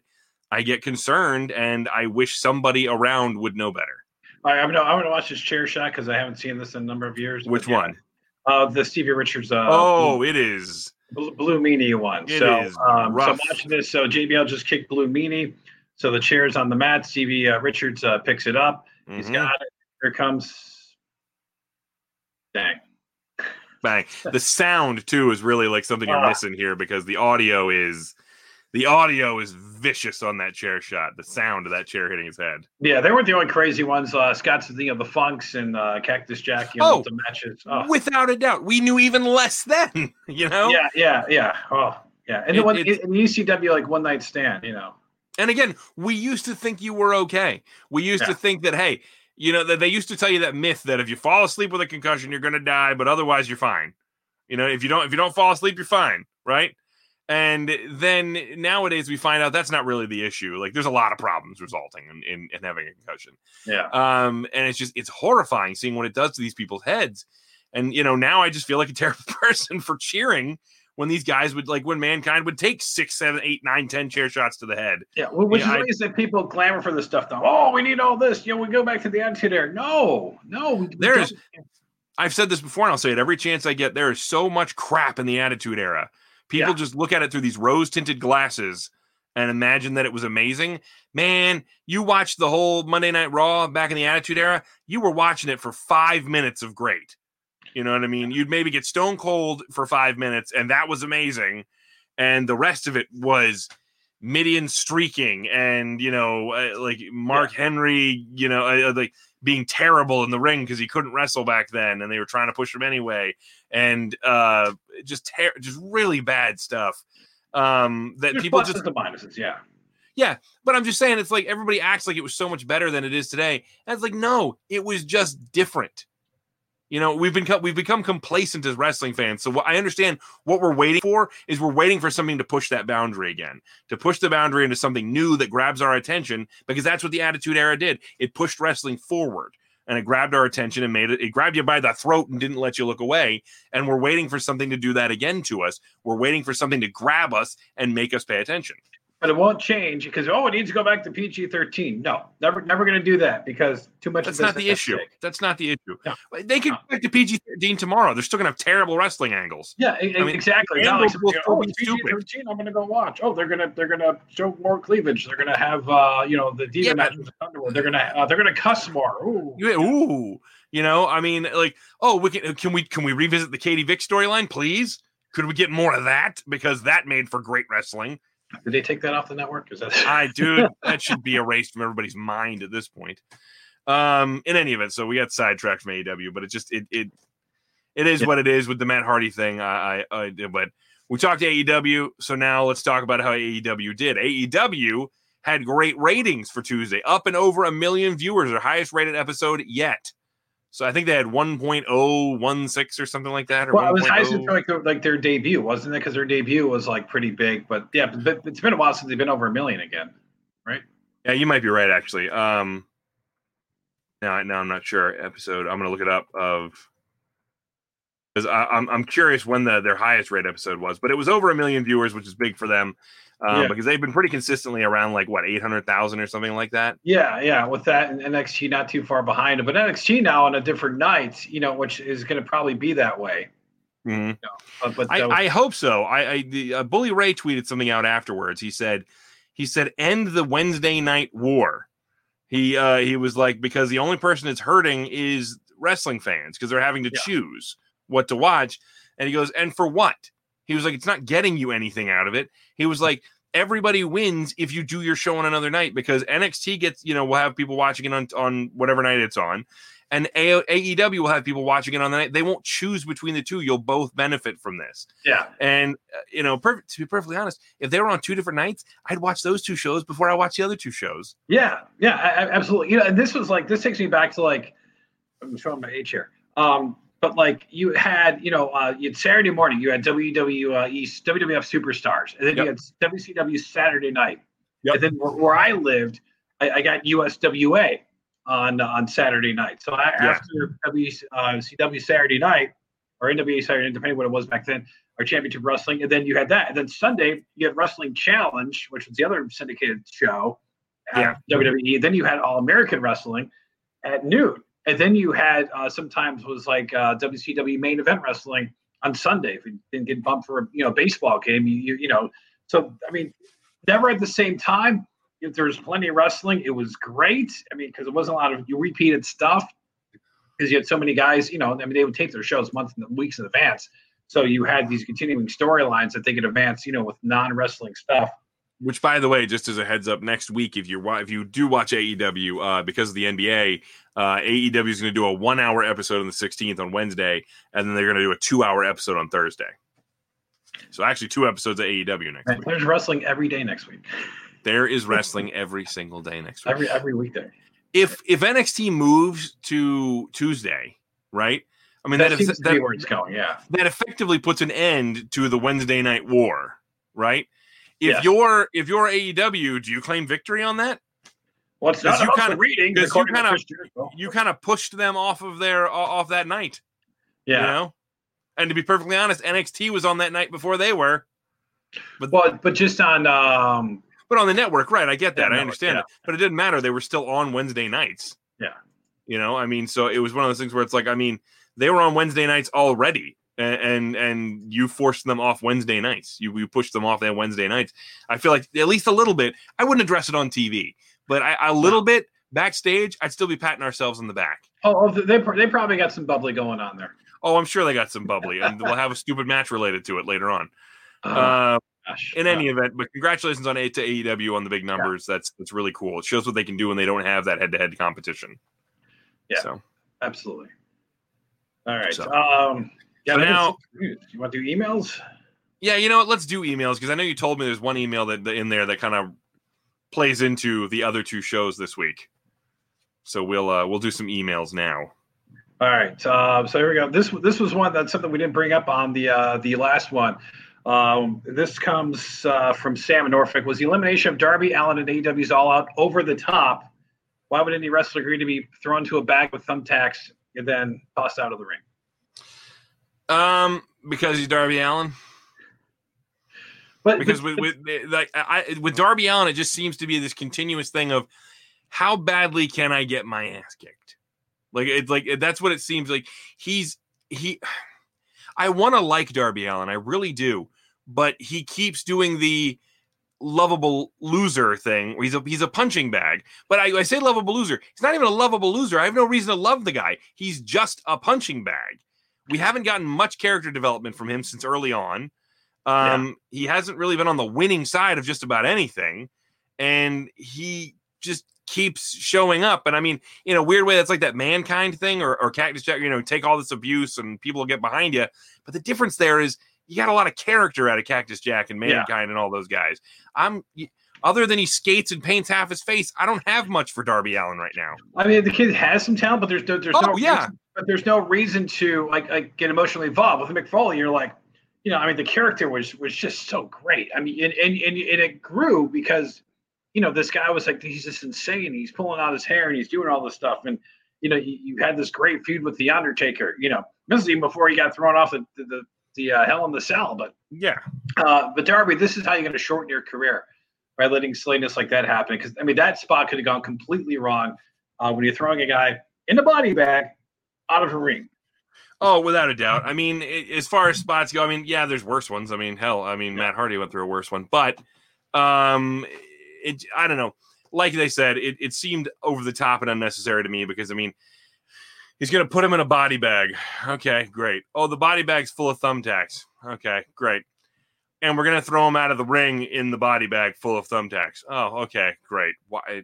I get concerned and I wish somebody around would know better. All right, I'm gonna I'm gonna watch this chair shot because I haven't seen this in a number of years. Which yeah. one? Uh, the Stevie Richards. Uh, oh, blue, it is blue, blue meanie one. It so, is um, so I'm watching this. So JBL just kicked blue meanie. So the chair's on the mat. Stevie uh, Richards uh, picks it up. Mm-hmm. He's got it. Here comes. Dang. Bang. The sound too is really like something you're uh, missing here because the audio is the audio is vicious on that chair shot. The sound of that chair hitting his head. Yeah, they weren't the only crazy ones. Uh, Scott's, you know, the Funks and uh, Cactus Jack. You know, oh, the matches. Oh. Without a doubt, we knew even less then. You know. Yeah, yeah, yeah. Oh, yeah. And it, the one in ECW, like one night stand. You know. And again, we used to think you were okay. We used yeah. to think that hey, you know, that they used to tell you that myth that if you fall asleep with a concussion, you're going to die, but otherwise you're fine. You know, if you don't if you don't fall asleep, you're fine, right? And then nowadays we find out that's not really the issue. Like there's a lot of problems resulting in, in, in having a concussion. Yeah. Um, and it's just it's horrifying seeing what it does to these people's heads. And you know, now I just feel like a terrible person for cheering when these guys would like when mankind would take six, seven, eight, nine, ten chair shots to the head. Yeah, which yeah, is I, that people clamor for this stuff. Though, oh, we need all this. You know, we go back to the attitude era. No, no, there is. I've said this before, and I'll say it every chance I get. There is so much crap in the attitude era People yeah. just look at it through these rose tinted glasses and imagine that it was amazing. Man, you watched the whole Monday Night Raw back in the Attitude Era, you were watching it for five minutes of great. You know what I mean? You'd maybe get stone cold for five minutes, and that was amazing. And the rest of it was Mideon streaking and you know uh, like Mark yeah. Henry, you know, uh, uh, like being terrible in the ring because he couldn't wrestle back then, and they were trying to push him anyway, and uh, just ter- just really bad stuff. Um, that There's people just the minuses, yeah. Yeah, but I'm just saying it's like everybody acts like it was so much better than it is today. And it's like no, it was just different. You know, we've been we've become complacent as wrestling fans. So what I understand what we're waiting for is we're waiting for something to push that boundary again, to push the boundary into something new that grabs our attention because that's what the Attitude Era did. It pushed wrestling forward and it grabbed our attention and made it it grabbed you by the throat and didn't let you look away and we're waiting for something to do that again to us. We're waiting for something to grab us and make us pay attention but it won't change because oh, it needs to go back to PG thirteen. No, never, never going to do that because too much. That's not the issue. That's not the issue. No. They can no. go back to PG thirteen tomorrow. They're still going to have terrible wrestling angles. Yeah, I mean, exactly. Not like, oh, PG thirteen. I'm going to go watch. Oh, they're gonna they're gonna show more cleavage. They're going to have uh, you know the diva yeah, matches Underworld. They're gonna uh, they're gonna cuss more. Ooh. ooh. You know, I mean, like, oh, we can can we can we revisit the Katie Vick storyline, please? Could we get more of that because that made for great wrestling? Did they take that off the network? Is that I dude, that should be erased from everybody's mind at this point. Um, in any event, so we got sidetracked from AEW, but it just it it it is yeah. what it is with the Matt Hardy thing. I, I, I but we talked to AEW, so now let's talk about how AEW did. AEW had great ratings for Tuesday, up and over a million viewers, their highest rated episode yet. So I think they had 1.016 or something like that. Or well, it was high oh. for like, like their debut, wasn't it? Because their debut was like pretty big. But yeah, but it's been a while since they've been over a million again, right? Yeah, you might be right actually. Um, now, now I'm not sure. Episode, I'm gonna look it up. Of because I'm I'm curious when the their highest rate episode was, but it was over a million viewers, which is big for them um, yeah. because they've been pretty consistently around like what 800,000 or something like that. Yeah, yeah, with that and NXT not too far behind it, but NXT now on a different night, you know, which is going to probably be that way. Mm-hmm. You know, but, but I, I, hope so. I, I the, uh, Bully Ray tweeted something out afterwards. He said, he said, end the Wednesday night war. He uh, he was like because the only person that's hurting is wrestling fans because they're having to yeah. choose what to watch. And he goes, and for what? He was like, it's not getting you anything out of it. He was like, everybody wins if you do your show on another night because NXT gets, you know, we'll have people watching it on, on whatever night it's on. And AEW will have people watching it on the night. They won't choose between the two. You'll both benefit from this. Yeah. And, uh, you know, perfect, to be perfectly honest, if they were on two different nights, I'd watch those two shows before I watch the other two shows. Yeah. Yeah. I, absolutely. You know, and this was like, this takes me back to like, I'm showing my age here. Um, but like you had, you know, uh, you had Saturday morning, you had WWE, WWF Superstars, and then yep. you had WCW Saturday Night. Yep. And then where, where I lived, I, I, got USWA on on Saturday night. So I, yeah. after WCW uh, Saturday Night or NWA Saturday, night, depending what it was back then, or Championship Wrestling, and then you had that, and then Sunday you had Wrestling Challenge, which was the other syndicated show. Yeah. WWE. Then you had All American Wrestling at noon. And then you had uh, sometimes was like uh, WCW main event wrestling on Sunday. If you didn't get bumped for a you know baseball game, you, you you know. So I mean, never at the same time. If there was plenty of wrestling, it was great. I mean, because it wasn't a lot of you repeated stuff. Because you had so many guys, you know, I mean, they would tape their shows months and weeks in advance. So you had these continuing storylines that they could advance, you know, with non wrestling stuff. Which, by the way, just as a heads up, next week if you if you do watch AEW uh, because of the NBA, uh, AEW is going to do a one hour episode on the 16th on Wednesday, and then they're going to do a two hour episode on Thursday. So actually, two episodes of AEW next week. There's wrestling every day next week. There is wrestling every single day next week. Every every weekday. If if NXT moves to Tuesday, right? I mean that, that seems that, where it's going. Yeah, that effectively puts an end to the Wednesday night war, right? If you're if you're AEW, do you claim victory on that? Well, it's not you kind of reading because you kind of you kind of pushed them off of their off that night. Yeah. You know? And to be perfectly honest, NXT was on that night before they were. But well, but just on um but on the network, right? I get that. I understand yeah. it. But it didn't matter. They were still on Wednesday nights. Yeah. You know, I mean, so it was one of those things where it's like, I mean, they were on Wednesday nights already and, and and you forced them off Wednesday nights. You you pushed them off that Wednesday nights. I feel like at least a little bit. I wouldn't address it on TV, but I, a little bit backstage, I'd still be patting ourselves on the back. Oh, oh they they probably got some bubbly going on there. Oh, I'm sure they got some bubbly, and we'll have a stupid match related to it later on. Uh, uh, in any event, but congratulations on it to AEW on the big numbers. Yeah. That's that's really cool. It shows what they can do when they don't have that head to head competition. Yeah. So absolutely. All right. So, um yeah, now you want to do emails? Yeah, you know what? Let's do emails because I know you told me there's one email that in there that kind of plays into the other two shows this week. So we'll uh, we'll do some emails now. All right. Uh, so here we go. This this was one that's something we didn't bring up on the uh, the last one. Um, this comes uh, from Sam Norfolk. Was the elimination of Darby Allin and AEW's All Out over the top? Why would any wrestler agree to be thrown to a bag with thumbtacks and then tossed out of the ring? Um, because he's Darby Allin. But because with, with like I, with Darby Allin, it just seems to be this continuous thing of how badly can I get my ass kicked? Like it's like that's what it seems like. He's he. I want to like Darby Allin, I really do, but he keeps doing the lovable loser thing. He's a he's a punching bag. But I, I say lovable loser. He's not even a lovable loser. I have no reason to love the guy. He's just a punching bag. We haven't gotten much character development from him since early on. Um, yeah. He hasn't really been on the winning side of just about anything, and he just keeps showing up. And I mean, in a weird way, that's like that mankind thing or, or Cactus Jack, you know, take all this abuse and people will get behind you. But the difference there is you got a lot of character out of Cactus Jack and mankind yeah. and all those guys. I'm other than he skates and paints half his face, I don't have much for Darby Allin right now. I mean, the kid has some talent, but there's there's oh, no yeah. But there's no reason to like, like get emotionally involved with Mick Foley. You're like, you know, I mean, the character was was just so great. I mean, and and, and, and it grew because, you know, this guy was like, he's just insane. He's pulling out his hair and he's doing all this stuff. And, you know, you, you had this great feud with the Undertaker. You know, this is even before he got thrown off the the, the, the uh, Hell in the Cell. But yeah, uh, but Darby, this is how you're going to shorten your career by letting silliness like that happen. Because I mean, that spot could have gone completely wrong uh, when you're throwing a guy in the body bag out of a ring. Oh, without a doubt. I mean, as far as spots go, I mean, yeah, there's worse ones. I mean, hell, I mean. Matt Hardy went through a worse one, but um, it, I don't know. Like they said, it, it seemed over the top and unnecessary to me because I mean, he's gonna put him in a body bag. Okay, great. Oh, the body bag's full of thumbtacks. Okay, great. And we're gonna throw him out of the ring in the body bag full of thumbtacks. Oh, okay, great. Why?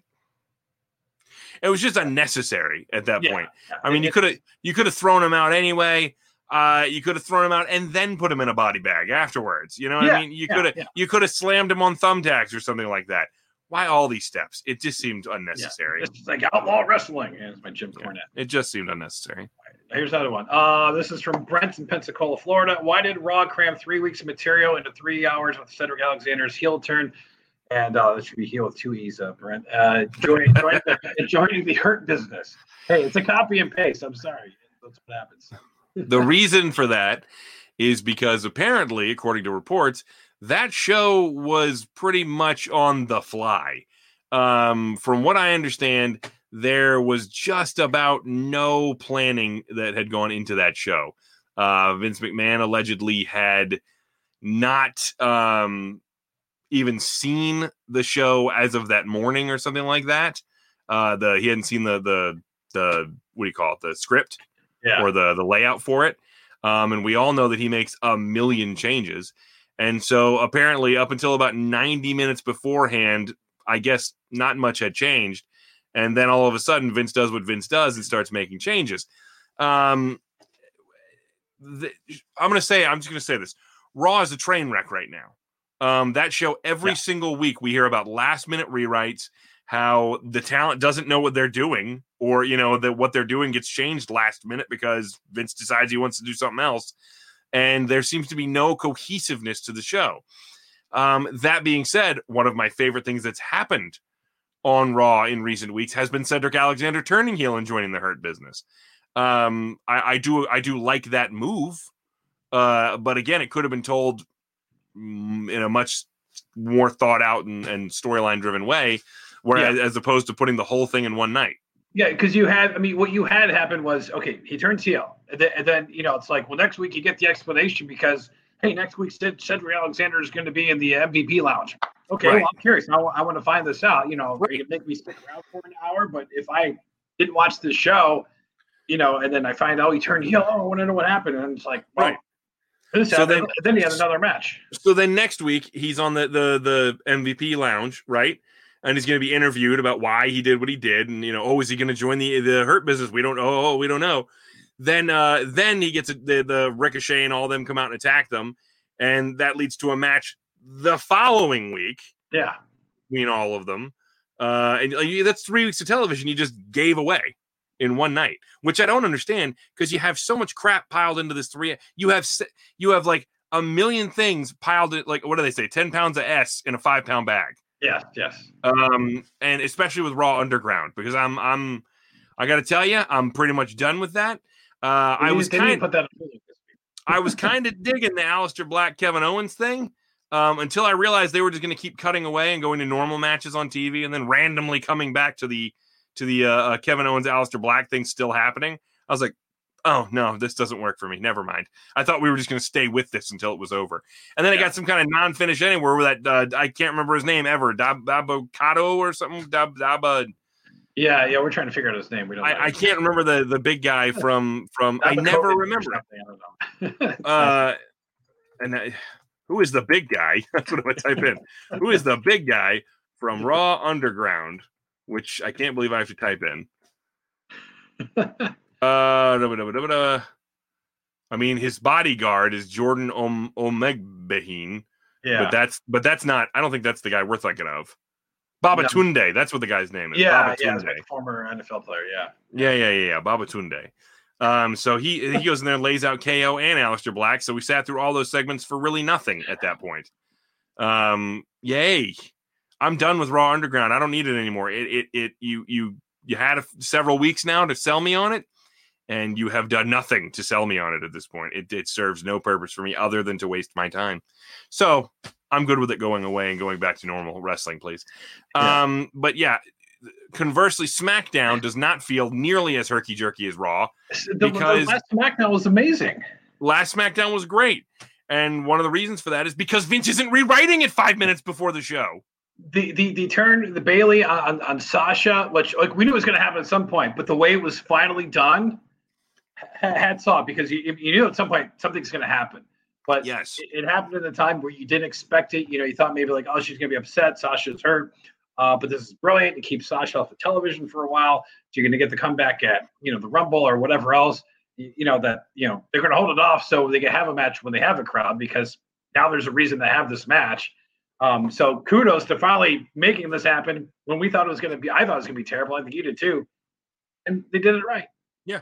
It was just unnecessary at that yeah. point. I mean, you could have you could have thrown him out anyway. Uh, you could have thrown him out and then put him in a body bag afterwards. You know what yeah, I mean? You yeah, could have you could have slammed him on thumbtacks or something like that. Why all these steps? It just seemed unnecessary. It's like outlaw wrestling. It's my Jim Cornette. It just seemed unnecessary. Here's another one. Uh, this is from Brent in Pensacola, Florida. Why did Raw cram three weeks of material into three hours with Cedric Alexander's heel turn? And uh, this should be here with two E's, uh, Brent. Uh, join, join the, joining the hurt business. Hey, it's a copy and paste. I'm sorry. That's what happens. the reason for that is because apparently, according to reports, that show was pretty much on the fly. Um, from what I understand, there was just about no planning that had gone into that show. Uh, Vince McMahon allegedly had not um, even seen the show as of that morning or something like that. Uh, the he hadn't seen the the the what do you call it the script yeah. or the the layout for it. Um, and we all know that he makes a million changes. And so apparently, up until about 90 minutes beforehand, I guess not much had changed. And then all of a sudden, Vince does what Vince does and starts making changes. Um, the, I'm going to say, I'm just going to say this Raw is a train wreck right now. Um, that show every yeah. single week we hear about last minute rewrites, how the talent doesn't know what they're doing, or you know that what they're doing gets changed last minute because Vince decides he wants to do something else, and there seems to be no cohesiveness to the show. Um, that being said, one of my favorite things that's happened on Raw in recent weeks has been Cedric Alexander turning heel and joining the Hurt Business. Um, I, I do I do like that move, uh, but again, it could have been told in a much more thought out and, and storyline driven way, whereas yeah. as opposed to putting the whole thing in one night. Yeah, because you had, I mean, what you had happen was okay, he turns heel, and then, and then, you know it's like, well, next week you get the explanation because hey, next week Cedric Alexander is going to be in the MVP lounge. Okay, right. well, I'm curious. I, I want to find this out. You know, right. you can make me stick around for an hour, but if I didn't watch the show, you know, and then I find out he turned heel, oh, I want to know what happened, and it's like, well, right So then, then he had another match. So then next week he's on the the the MVP lounge, right? And he's going to be interviewed about why he did what he did, and you know, oh, is he going to join the the hurt business? We don't know. Oh, we don't know. Then uh then he gets a, the the Ricochet and all them come out and attack them, and that leads to a match the following week. Yeah, between all of them, uh, and uh, that's three weeks of television you just gave away in one night, which I don't understand because you have so much crap piled into this three. You have you have like a million things piled in, like what do they say, ten pounds of s in a five pound bag. Yes, yes. Um, and especially with Raw Underground because I'm I'm I got to tell you I'm pretty much done with that. Uh, I was kind of I was kind of digging the Aleister Black Kevin Owens thing. Um, until I realized they were just going to keep cutting away and going to normal matches on TV, and then randomly coming back to the to the uh, uh, Kevin Owens Aleister Black thing still happening. I was like, oh no, this doesn't work for me. Never mind. I thought we were just going to stay with this until it was over. And then yeah. I got some kind of non-finish anywhere with that uh, I can't remember his name ever, Dab Dabocado or something. Dab Daba. Yeah, yeah, we're trying to figure out his name. We don't. I, I, can't remember the the big guy from from. I never remember. uh, and I, who is the big guy? That's what I'm gonna type in. Who is the big guy from Raw Underground? Which I can't believe I have to type in. uh, da, da, da, I mean, his bodyguard is Jordan Om- Omogbehin. Yeah, but that's but that's not. I don't think that's the guy we're thinking of. Babatunde. No. That's what the guy's name is. Yeah, yeah, former NFL player. Yeah. Yeah, yeah, yeah, yeah. Babatunde. Um, so he he goes in there and lays out KO and Aleister Black. So we sat through all those segments for really nothing at that point. Um, yay. I'm done with Raw Underground. I don't need it anymore. It it it you you you had a, several weeks now to sell me on it, and you have done nothing to sell me on it at this point. It it serves no purpose for me other than to waste my time. So I'm good with it going away and going back to normal wrestling, please. Yeah. Um, but yeah, conversely, SmackDown does not feel nearly as herky jerky as Raw the, because the last SmackDown was amazing. Last SmackDown was great. And one of the reasons for that is because Vince isn't rewriting it five minutes before the show the the the turn the Bayley on on Sasha, which like we knew was going to happen at some point, but the way it was finally done, hats off because you you knew at some point something's going to happen. But yes, it, it, happened at a time where you didn't expect it. You know, you thought maybe like, oh, she's going to be upset. Sasha's hurt. Uh, but this is brilliant to keep Sasha off the television for a while. So you're going to get the comeback at you know the Rumble or whatever else. You, you know that you know they're going to hold it off so they can have a match when they have a crowd because now there's a reason to have this match um, so kudos to finally making this happen when we thought it was going to be. I thought it was going to be terrible. I think you did too, and they did it right. Yeah,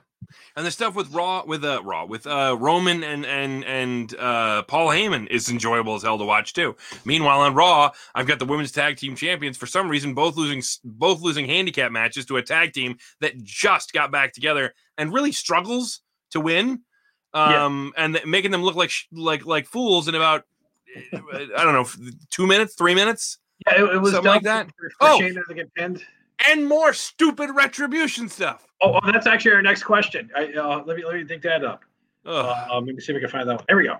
and the stuff with Raw, with uh, Raw, with uh, Roman and and and uh, Paul Heyman is enjoyable as hell to watch too. Meanwhile, on Raw, I've got the women's tag team champions for some reason both losing both losing handicap matches to a tag team that just got back together and really struggles to win, um, yeah. and making them look like sh- like like fools in about I don't know, two minutes, three minutes. Yeah, it, it was something like that. For, for oh, to get pinned. And more stupid retribution stuff. Oh, oh that's actually our next question. I, uh, let me let me think that up. Uh, um, let me see if we can find that one. There we go.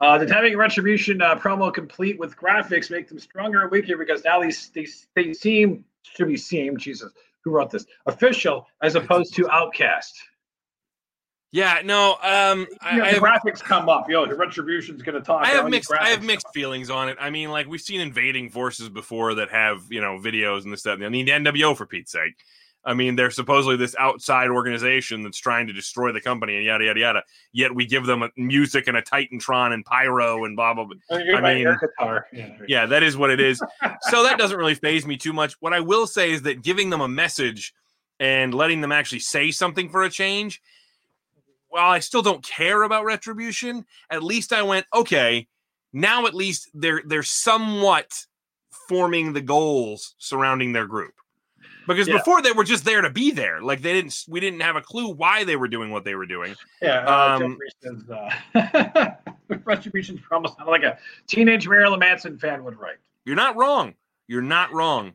Uh, did having retribution uh, promo complete with graphics make them stronger and weaker because now these they, they seem to be seem Jesus who wrote this official as opposed to outcast. Yeah, no. Um, you know, I, the have, graphics come up. Yo, the retribution's going to talk. I have mixed. I have mixed feelings on it. I mean, like we've seen invading forces before that have you know videos and this. And I mean, the NWO for Pete's sake. I mean, they're supposedly this outside organization that's trying to destroy the company and yada yada yada. Yet we give them a music and a Titantron and pyro and blah blah. blah. Oh, I mean, guitar. Yeah, yeah, that is what it is. so that doesn't really phase me too much. What I will say is that giving them a message and letting them actually say something for a change while I still don't care about retribution, at least I went, okay, now at least they're they're somewhat forming the goals surrounding their group. Because yeah. before they were just there to be there. Like they didn't we didn't have a clue why they were doing what they were doing. Yeah. Uh, um, says, uh, retribution's almost like a teenage Marilyn Manson fan would write. You're not wrong. You're not wrong.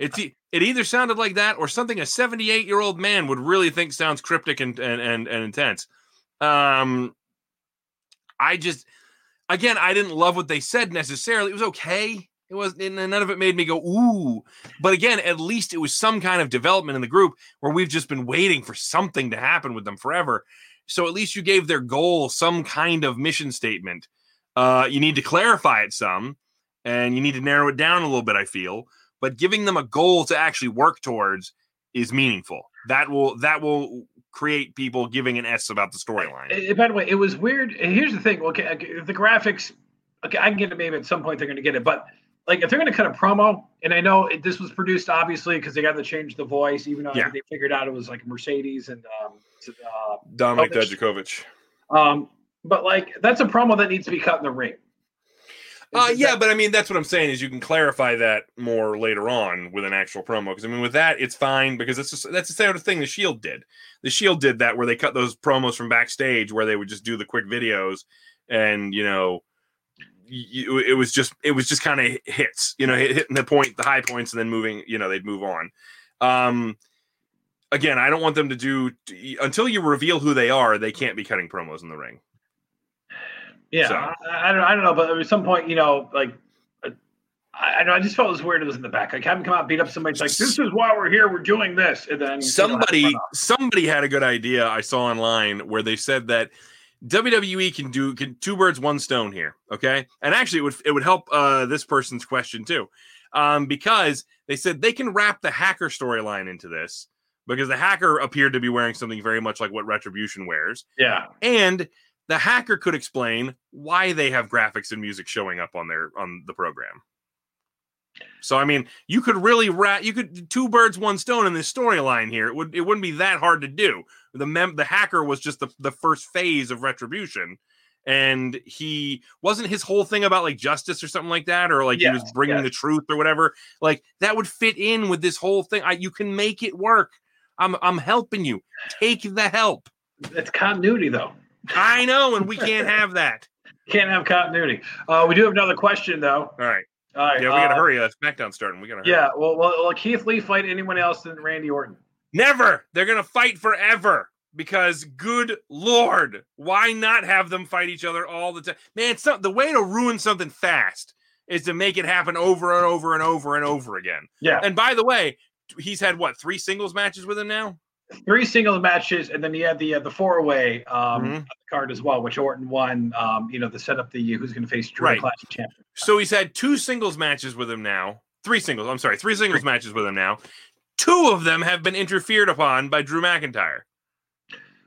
it's it either sounded like that or something a 78 year old man would really think sounds cryptic and and and, and intense. Um, I just again I didn't love what they said necessarily. It was okay. It was none of it made me go ooh. But again, at least it was some kind of development in the group where we've just been waiting for something to happen with them forever. So at least you gave their goal some kind of mission statement. Uh, you need to clarify it some, and you need to narrow it down a little bit. I feel, but giving them a goal to actually work towards is meaningful. That will that will create people giving an S about the storyline. By the way, it was weird. Here's the thing. Okay, the graphics. Okay, I can get it. Maybe at some point they're going to get it, but like if they're going to cut a promo, and I know it, this was produced obviously because they got to change the voice, even though yeah. they figured out it was like Mercedes and um, uh, Dominik Dijakovic. Um, but like that's a promo that needs to be cut in the ring. Uh, yeah, that- but I mean that's what I'm saying is you can clarify that more later on with an actual promo because I mean with that it's fine because it's just that's the same thing the Shield did. The Shield did that where they cut those promos from backstage where they would just do the quick videos and you know you, it was just it was just kind of hits, you know, hitting the point, the high points, and then moving. You know, they'd move on. Um, again, I don't want them to do until you reveal who they are. They can't be cutting promos in the ring. Yeah, so. I, I, don't, I don't know, but at some point, you know, like I, I know I just felt it was weird. It was in the back. Like him come out, beat up somebody. It's like this is why we're here. We're doing this, and then somebody, somebody had a good idea I saw online where they said that WWE can do can two birds one stone here. Okay, and actually it would it would help uh, this person's question too, um, because they said they can wrap the hacker storyline into this because the hacker appeared to be wearing something very much like what Retribution wears. Yeah, and the hacker could explain why they have graphics and music showing up on their on the program. So I mean, you could really rat you could two birds one stone in this storyline here. It would it wouldn't be that hard to do. The mem the hacker was just the, the first phase of retribution. And he wasn't his whole thing about like justice or something like that, or like yes, he was bringing yes. the truth or whatever. Like that would fit in with this whole thing. I, you can make it work. I'm I'm helping you. Take the help. It's continuity though. I know, and we can't have that. Can't have continuity. Uh, we do have another question though. All right. All right. Yeah, we gotta uh, hurry. Uh, SmackDown starting. We gotta. Hurry. Yeah. Well, well, will Keith Lee fight anyone else than Randy Orton? Never. They're gonna fight forever because, good lord, why not have them fight each other all the time? Man, it's not, the way to ruin something fast is to make it happen over and over and over and over again. Yeah. And by the way, he's had what three singles matches with him now? Three singles matches, and then he had the uh, the four way um, mm-hmm. card as well, which Orton won. Um, you know, the set up the who's going to face Drew right. Classic champion. So he's had two singles matches with him now. Three singles. I'm sorry, three singles matches with him now. Two of them have been interfered upon by Drew McIntyre.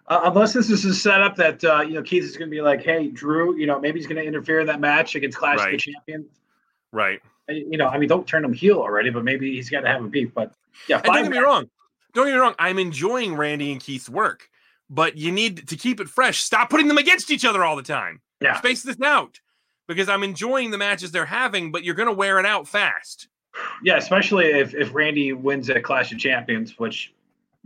Uh, unless this is a setup that uh, you know Keith is going to be like, "Hey, Drew, you know maybe he's going to interfere in that match against Clash right. of the Champions." Right. You know, I mean, don't turn him heel already, but maybe he's got to have a beef. But yeah, don't get me wrong don't get me wrong, I'm enjoying Randy and Keith's work, but you need to keep it fresh. Stop putting them against each other all the time. Yeah. Space this out because I'm enjoying the matches they're having, but you're going to wear it out fast. Yeah, especially if, if Randy wins at Clash of Champions, which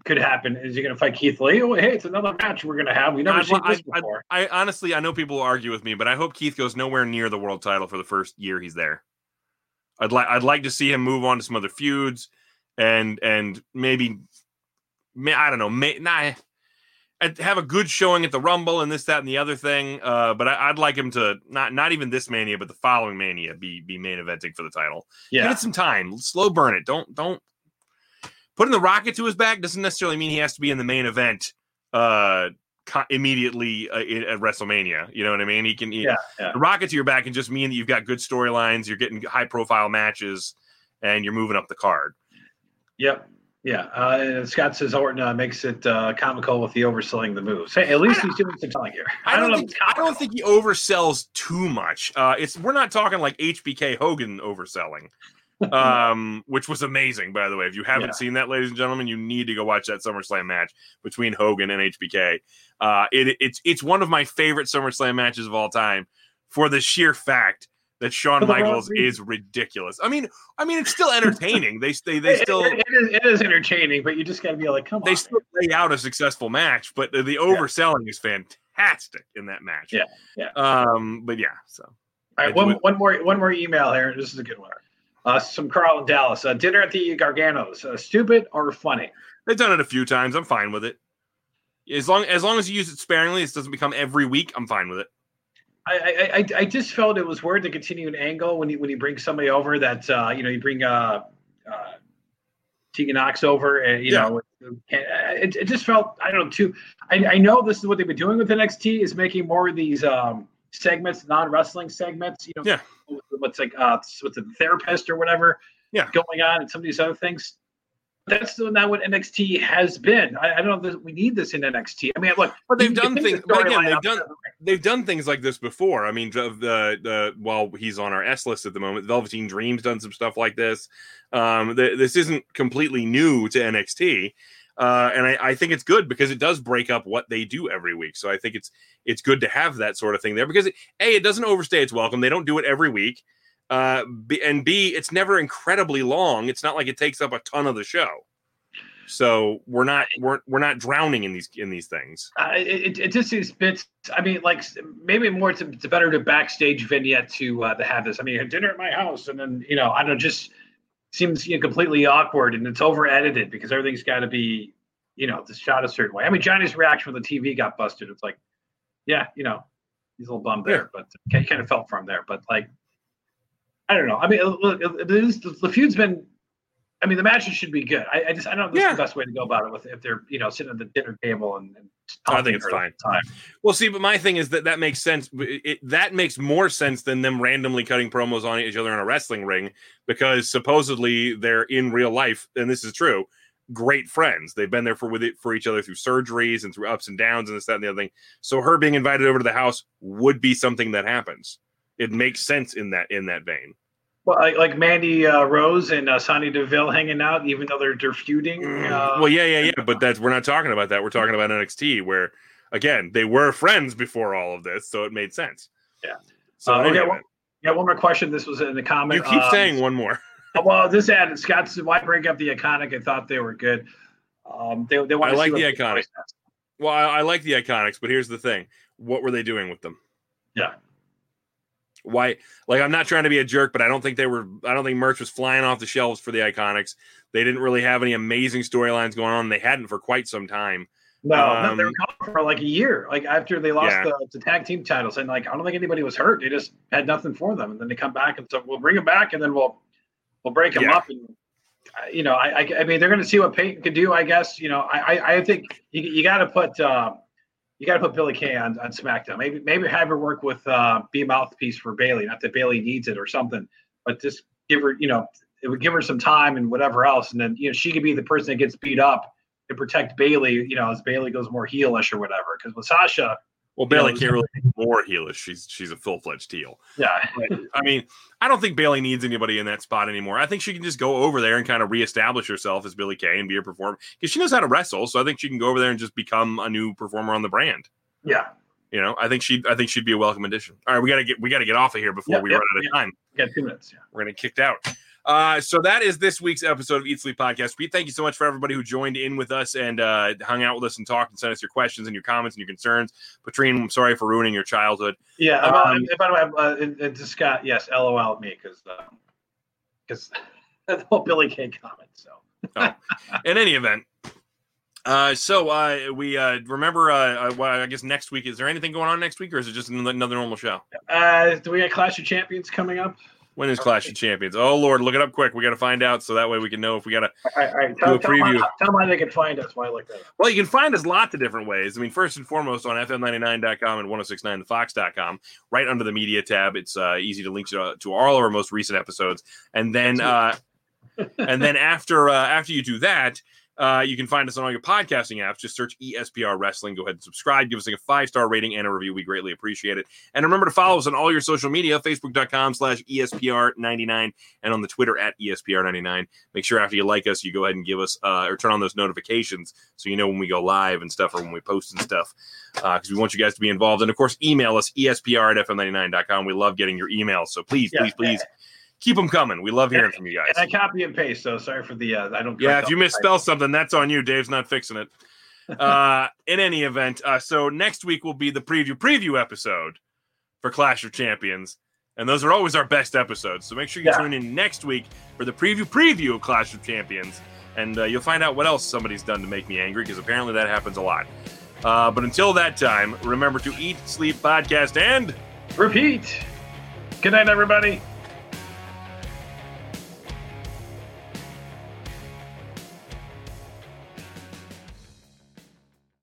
could happen. Is he going to fight Keith Lee? Oh, hey, it's another match we're going to have. We never seen this before. I, I, honestly, I know people will argue with me, but I hope Keith goes nowhere near the world title for the first year he's there. I'd like I'd like to see him move on to some other feuds and and maybe I don't know, may, nah, I'd have a good showing at the Rumble and this, that, and the other thing. Uh, but I, would like him to not not even this Mania, but the following Mania be be main eventing for the title. Yeah, give it some time, slow burn it. Don't don't putting the rocket to his back doesn't necessarily mean he has to be in the main event. Uh, immediately uh, at WrestleMania. You know what I mean? He can he, yeah, yeah. the rocket to your back can just mean that you've got good storylines, you're getting high profile matches, and you're moving up the card. Yep. Yeah, uh, Scott says Orton uh, makes it uh, comical with the overselling the moves. Hey, at least he's doing some telling here. I, I don't, don't think I don't think he oversells too much. Uh, it's we're not talking like HBK Hogan overselling, um, which was amazing by the way. If you haven't yeah. seen that, ladies and gentlemen, you need to go watch that SummerSlam match between Hogan and HBK. Uh, it, it's it's one of my favorite SummerSlam matches of all time for the sheer fact that Shawn Michaels is ridiculous. I mean, I mean, it's still entertaining. they they they still it, it, is, it is entertaining, but you just got to be like, come they on. They still lay out a successful match, but the, the overselling yeah. is fantastic in that match. Yeah, yeah. Um, but yeah. So, all right, one, one more one more email here. This is a good one. Uh, some Carl in Dallas. Uh, dinner at the Garganos. Uh, stupid or funny? They've done it a few times. I'm fine with it. As long as long as you use it sparingly, it doesn't become every week. I'm fine with it. I, I I just felt it was weird to continue an angle when you when you bring somebody over that uh, you know you bring uh, uh Tegan Nox over and you yeah. know it, it just felt I don't know too I, I know this is what they've been doing with NXT is making more of these um segments non wrestling segments you know yeah. what's like uh what's the therapist or whatever yeah. going on and some of these other things that's not what NXT has been. I, I don't know that we need this in NXT. I mean, look, but they've done things. But again, they've done they've done things like this before. I mean, the the while he's on our S list at the moment, Velveteen Dream's done some stuff like this. Um, the, this isn't completely new to NXT. Uh, and I, I, think it's good because it does break up what they do every week. So I think it's it's good to have that sort of thing there because it, a it doesn't overstay its welcome. They don't do it every week. Uh, B, and B, it's never incredibly long. It's not like it takes up a ton of the show. So we're not we're we're not drowning in these in these things. Uh, it, it just seems bits. I mean, like maybe more it's, it's better to backstage vignette to uh, to have this. I mean, dinner at my house, and then you know I don't know, just seems you know, completely awkward, and it's over edited because everything's got to be you know the shot a certain way. I mean, Johnny's reaction when the TV got busted, it's like, yeah, you know, he's a little bummed yeah. there, but he kind of felt from there. But like, I don't know. I mean, look, the feud's been I mean, the matches should be good. I, I just I don't know if yeah. the best way to go about it with if they're you know sitting at the dinner table and. and I think it's fine. Time. Well, see, but my thing is that that makes sense. It, that makes more sense than them randomly cutting promos on each other in a wrestling ring because supposedly they're in real life, and this is true. Great friends. They've been there for with it for each other through surgeries and through ups and downs and this that and the other thing. So her being invited over to the house would be something that happens. It makes sense in that in that vein. Well, like, like Mandy uh, Rose and uh, Sonya Deville hanging out, even though they're they're feuding. Mm. Uh, well, yeah, yeah, yeah, but that's we're not talking about that. We're talking about NXT, where again they were friends before all of this, so it made sense. Yeah. So uh, okay, one, yeah, one more question. This was in the comment. You keep um, saying one more. well, this ad Scott said, "Why break up the iconic?" I thought they were good. Um, they they want. I like the iconic. Well, I, I like the iconics, but here's the thing: what were they doing with them? Yeah why like i'm not trying to be a jerk but i don't think they were i don't think merch was flying off the shelves for the iconics they didn't really have any amazing storylines going on they hadn't for quite some time no, um, no they were gone for like a year like after they lost yeah. the, the, tag team titles and like i don't think anybody was hurt they just had nothing for them and then they come back and so we'll bring them back and then we'll we'll break them yeah. up and uh, you know I, I, I mean they're going to see what peyton could do i guess you know i i, I think you, you got to put uh you got to put Billie Kay on, on SmackDown. Maybe maybe have her work with uh, be a mouthpiece for Bayley. Not that Bayley needs it or something, but just give her, you know, it would give her some time and whatever else, and then you know she could be the person that gets beat up and protect Bayley. You know, as Bayley goes more heelish or whatever. Because with Sasha, well, Bayley can't really be more heelish. She's she's a full fledged heel. Yeah. I mean, I don't think Bayley needs anybody in that spot anymore. I think she can just go over there and kind of reestablish herself as Billie Kay and be a performer because she knows how to wrestle. So I think she can go over there and just become a new performer on the brand. Yeah. You know, I think she I think she'd be a welcome addition. All right, we gotta get we gotta get off of here before yep, we yep, run out of time. We got two minutes. Yeah. We're gonna get kicked out. Uh, so that is this week's episode of Eat Sleep Podcast. Pete, thank you so much for everybody who joined in with us and uh, hung out with us and talked and sent us your questions and your comments and your concerns. Patrine, I'm sorry for ruining your childhood. Yeah, um, by the way, uh, it, it just got yes, LOL at me because because uh, the whole Billie Kay comment. So, oh. in any event, uh, so uh, we uh, remember. Uh, uh, well, I guess next week. Is there anything going on next week, or is it just another normal show? Uh, do we got Clash of Champions coming up? When is Clash of Champions? Oh Lord, look it up quick. We got to find out so that way we can know if we got to all right, all right. Tell, do a preview. Tell them, how they can find us. Why I like that. Well, you can find us lots of different ways. I mean, first and foremost on fm99.com and 1069thefox.com, right under the media tab. It's uh, easy to link to, to all of our most recent episodes, and then uh, and then after uh, after you do that. Uh, you can find us on all your podcasting apps. Just search ESPR Wrestling. Go ahead and subscribe. Give us like a five star rating and a review. We greatly appreciate it. And remember to follow us on all your social media Facebook.com slash ESPR99 and on the Twitter at ESPR99. Make sure after you like us, you go ahead and give us uh, or turn on those notifications so you know when we go live and stuff or when we post and stuff because uh, we want you guys to be involved. And of course, email us ESPR at FM99.com. We love getting your emails. So please, yeah, please, please. Yeah keep them coming. We love hearing from you guys. And I copy and paste, so sorry for the uh, I don't. Yeah, if you misspell something, that's on you. Dave's not fixing it. Uh, in any event, uh, so next week will be the preview preview episode for Clash of Champions, and those are always our best episodes. So make sure you yeah. tune in next week for the preview preview of Clash of Champions, and uh, you'll find out what else somebody's done to make me angry because apparently that happens a lot. Uh, but until that time, remember to eat, sleep, podcast, and repeat. Good night, everybody.